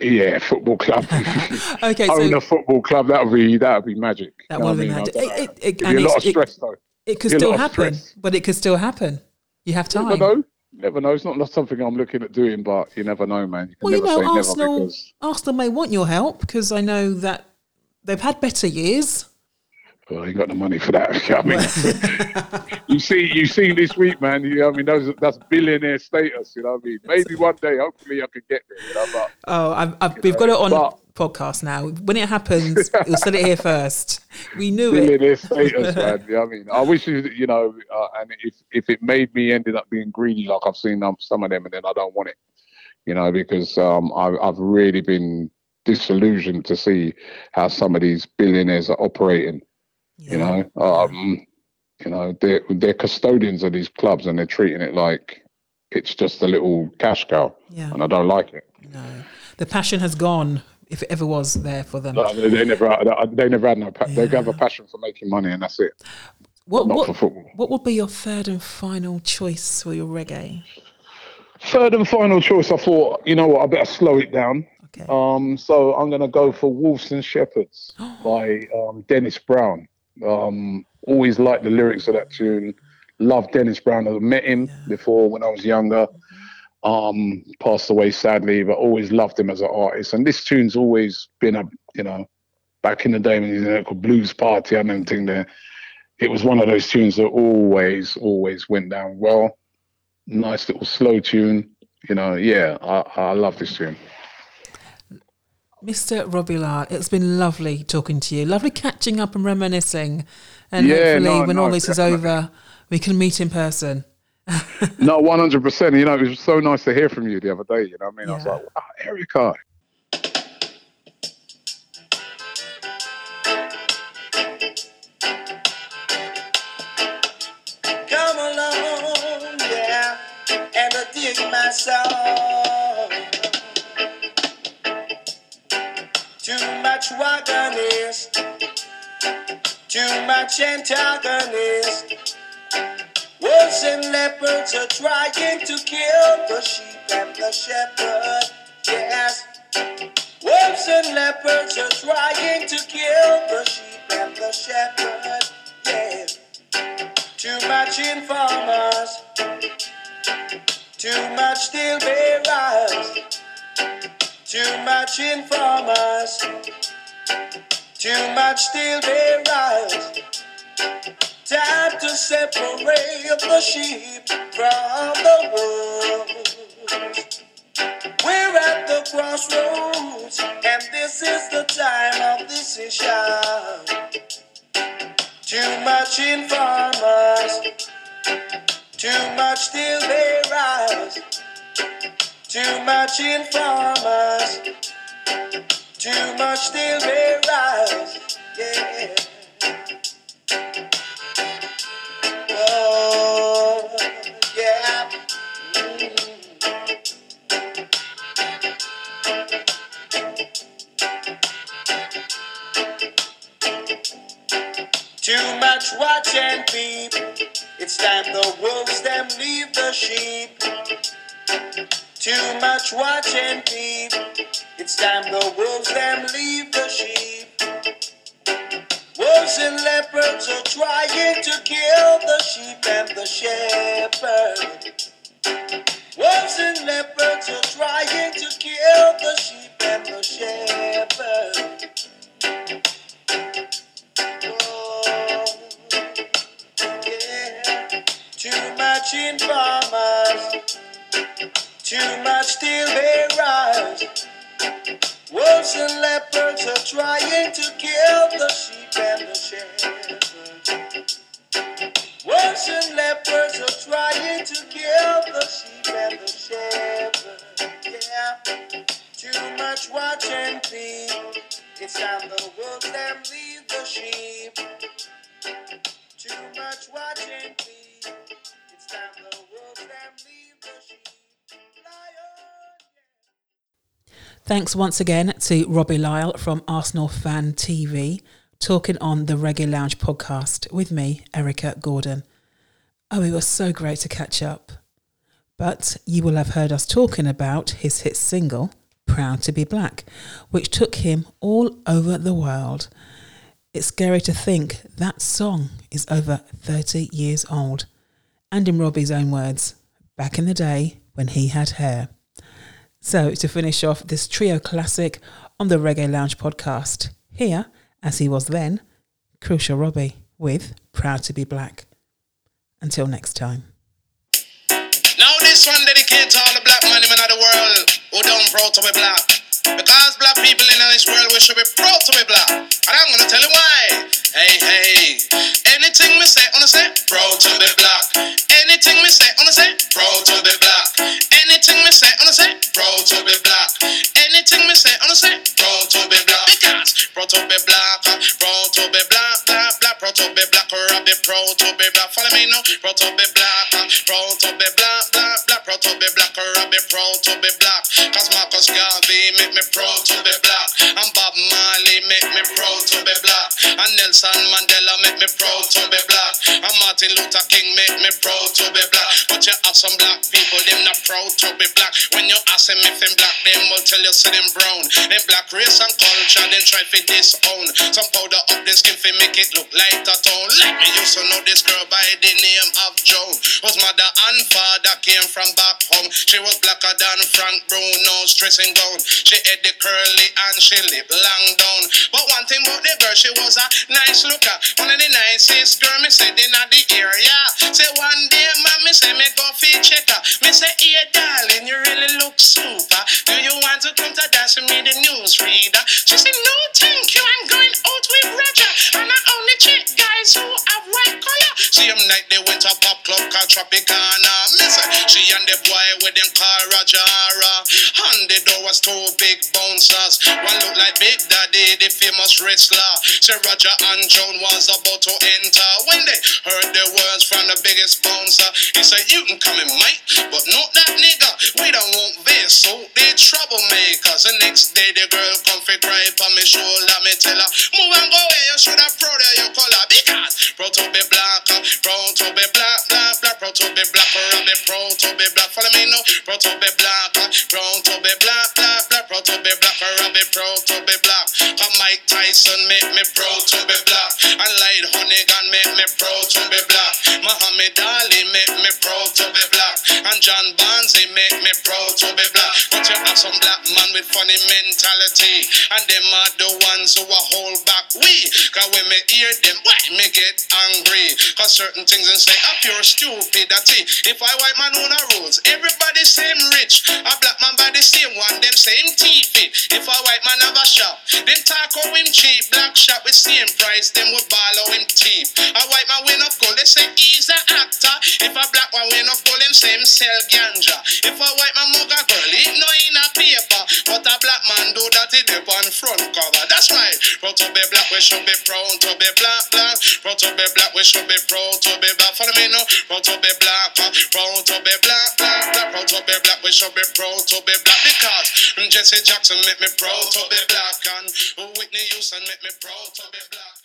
Speaker 2: yeah, football club.
Speaker 1: Okay,
Speaker 2: Own
Speaker 1: so
Speaker 2: a football club. That would be that would be magic.
Speaker 1: that would be magic. It, it, it,
Speaker 2: It'd
Speaker 1: and
Speaker 2: be a lot of stress though.
Speaker 1: it could still happen, but it could still happen. You have time.
Speaker 2: Know. Never know. It's not not something I'm looking at doing, but you never know, man. You
Speaker 1: Well, you know, Arsenal
Speaker 2: because
Speaker 1: Arsenal may want your help because I know that they've had better years.
Speaker 2: Well, I ain't got the money for that. you know I mean, you see, you seen this week, man. You know, I mean, those, that's billionaire status. You know, what I mean, maybe one day, hopefully, I could get there. You know, but
Speaker 1: Oh, I've, I've, we've got it on
Speaker 2: but-
Speaker 1: podcast now. When it happens, we'll set it here first. We knew it.
Speaker 2: billionaire status, man. You know I mean, I wish you, you know, uh, and if if it made me ended up being greedy, like I've seen um, some of them, and then I don't want it. You know, because um, I've I've really been disillusioned to see how some of these billionaires are operating. You know, um, you know, they're they're custodians of these clubs and they're treating it like it's just a little cash cow,
Speaker 1: Yeah.
Speaker 2: and I don't like it.
Speaker 1: No, the passion has gone. If it ever was there for them.
Speaker 2: Like, They, never, they never had no. Pa- They have a passion for making money, and that's it.
Speaker 1: What
Speaker 2: Not
Speaker 1: what,
Speaker 2: for football.
Speaker 1: what would be your third and final choice for your reggae?
Speaker 2: Third and final choice. I thought, you know what, I better slow it down.
Speaker 1: Okay.
Speaker 2: Um, so I'm gonna go for Wolves and Shepherds by um, Dennis Brown. Um, always liked the lyrics of that tune. Love Dennis Brown. I met him before when I was younger. Um, passed away sadly, but always loved him as an artist. And this tune's always been a, you know, back in the day when he was in a blues party and everything there. It was one of those tunes that always, always went down well. Nice little slow tune. You know, yeah, I, I love this tune.
Speaker 1: Mr. Robbie Lyle, it's been lovely talking to you. Lovely catching up and reminiscing. And
Speaker 2: Yeah,
Speaker 1: hopefully,
Speaker 2: no,
Speaker 1: when
Speaker 2: no,
Speaker 1: all this
Speaker 2: definitely.
Speaker 1: is over, we can meet in person.
Speaker 2: No, one hundred percent. You know, it was so nice to hear from you the other day. You know what I mean? I was
Speaker 1: Yeah.
Speaker 2: like, wow, Erica.
Speaker 4: Come along, yeah, and I dig my song. Too much wagonist, too much antagonist. Wolves and leopards are trying to kill the sheep and the shepherd. Yes. Wolves and leopards are trying to kill the sheep and the shepherd. Yeah. Too much informers, too much steel bearers, too much informers, too much steel bearers. Time to separate the sheep from the wolves. We're at the crossroads, and this is the time of decision. Too much informers, too much steel bearers, too much informers, too much steel bearers, yeah. Much watch and peep. It's time the wolves them leave the sheep. Too much watch and peep. It's time the wolves them leave the sheep. Wolves and leopards are trying to kill the sheep and the shepherd. Wolves and leopards are trying to kill the sheep and the shepherd. Too much informers, too much steel bearers. Wolves and leopards are trying to kill the sheep
Speaker 1: Thanks once again to Robbie Lyle from Arsenal Fan TV, talking on the Reggae Lounge podcast with me, Erica Gordon. Oh, it was so great to catch up. But you will have heard us talking about his hit single, Proud to Be Black, which took him all over the world. It's scary to think that song is over 30 years old. And in Robbie's own words, back in the day when he had hair. So, to finish off this trio classic on the Reggae Lounge podcast, here, as he was then, Crucial Robbie with Proud to Be Black. Until next time.
Speaker 5: Now this one dedicated to all the black men in the world who don't proud to be black. Because black people in this world we should be proud to be black. And I'm gonna tell you why. Hey, hey. Anything me say, wanna say, proud to be black. Anything me say, wanna say, proud to be black. Anything me say, wanna say, proud to be black. Anything me say, wanna say, proud to be black. Because proud to be black, proud to be black, black, black, proud to be black, or be proud to be black. Follow me now, proud to be black, uh, proud to be black, black, black, proud to be black, or be proud to be black. Cause Marcus Garvey make me proud to be black, and Bob Marley make me proud to be black, and Nelson Mandela make me proud to be black, and Martin Luther King make me proud to be black. But you have some black people, them not proud to be black. When you ask them if them black, them will tell you say them brown. Them black race and culture, them try to disown. Some powder up their skin for make it look a town. Like me used to know this girl by the name of Joan. Whose mother and father came from back home. She was blacker than Frank Bruno's dressing gown. She had the curly and she lip long down. But one thing about the girl, she was a nice looker. One of the nicest girl me said in the area. Say one day, mommy say me go feed checker. Me say, hey darling, you really look super. Do you want to come to dance with me, the news reader? She said, no, thank you. I'm going out with Roger. And I only check guys who have white collar. Same night they went to pop club called Tropicana. Miss her, she and the boy with them call Rajara. And the door was two big bouncers. One looked like Big Daddy, the famous wrestler. Say Roger and Joan was about to enter. When they heard the words from the biggest bouncer, he said, You can come in, mate, but not that nigga. We don't want this, so they troublemakers. The next day the girl come fi cry on me shoulder. Me tell her, move and go away. You should have proud of your color because proud to be black, uh, proud to be black, black, black, proud to be black, or I be proud to be black. Follow me now, proud to be black, uh, proud to be black, black, black, proud to be black, or I be proud to be black. Cause Mike Tyson make me proud to be black, and Lloyd Honeyghan make me proud to be black. Muhammad Ali make me proud to be black, and John Bonzi make me proud to be black. But you have some black man with funny mentality, and them are the ones who are hold back we. Cause when me hear them, why me get angry? Cause certain things and say, ah, up your stupidity. If I white man own a rules, everybody same rich. A black man by the same one, them same teeth. If a white man have a shop, them talk how him cheap. Black shop with same price, them will ball how him cheap. A white man win of gold, they say he's an actor. If a black man win of gold, them same sell ganja. If a white man mug a girl, he no in a paper. But a black man do that, he dip on front cover. That's right. Proud to be black, we should be proud to be black, black. Proud to be black, we should be proud to be black. Follow me now. Proud to be black, uh, proud to be black, black, black. Proud to be black, we should be proud to be black. Because Jesse Jackson make me proud to be black, and Whitney Houston make me proud to be black.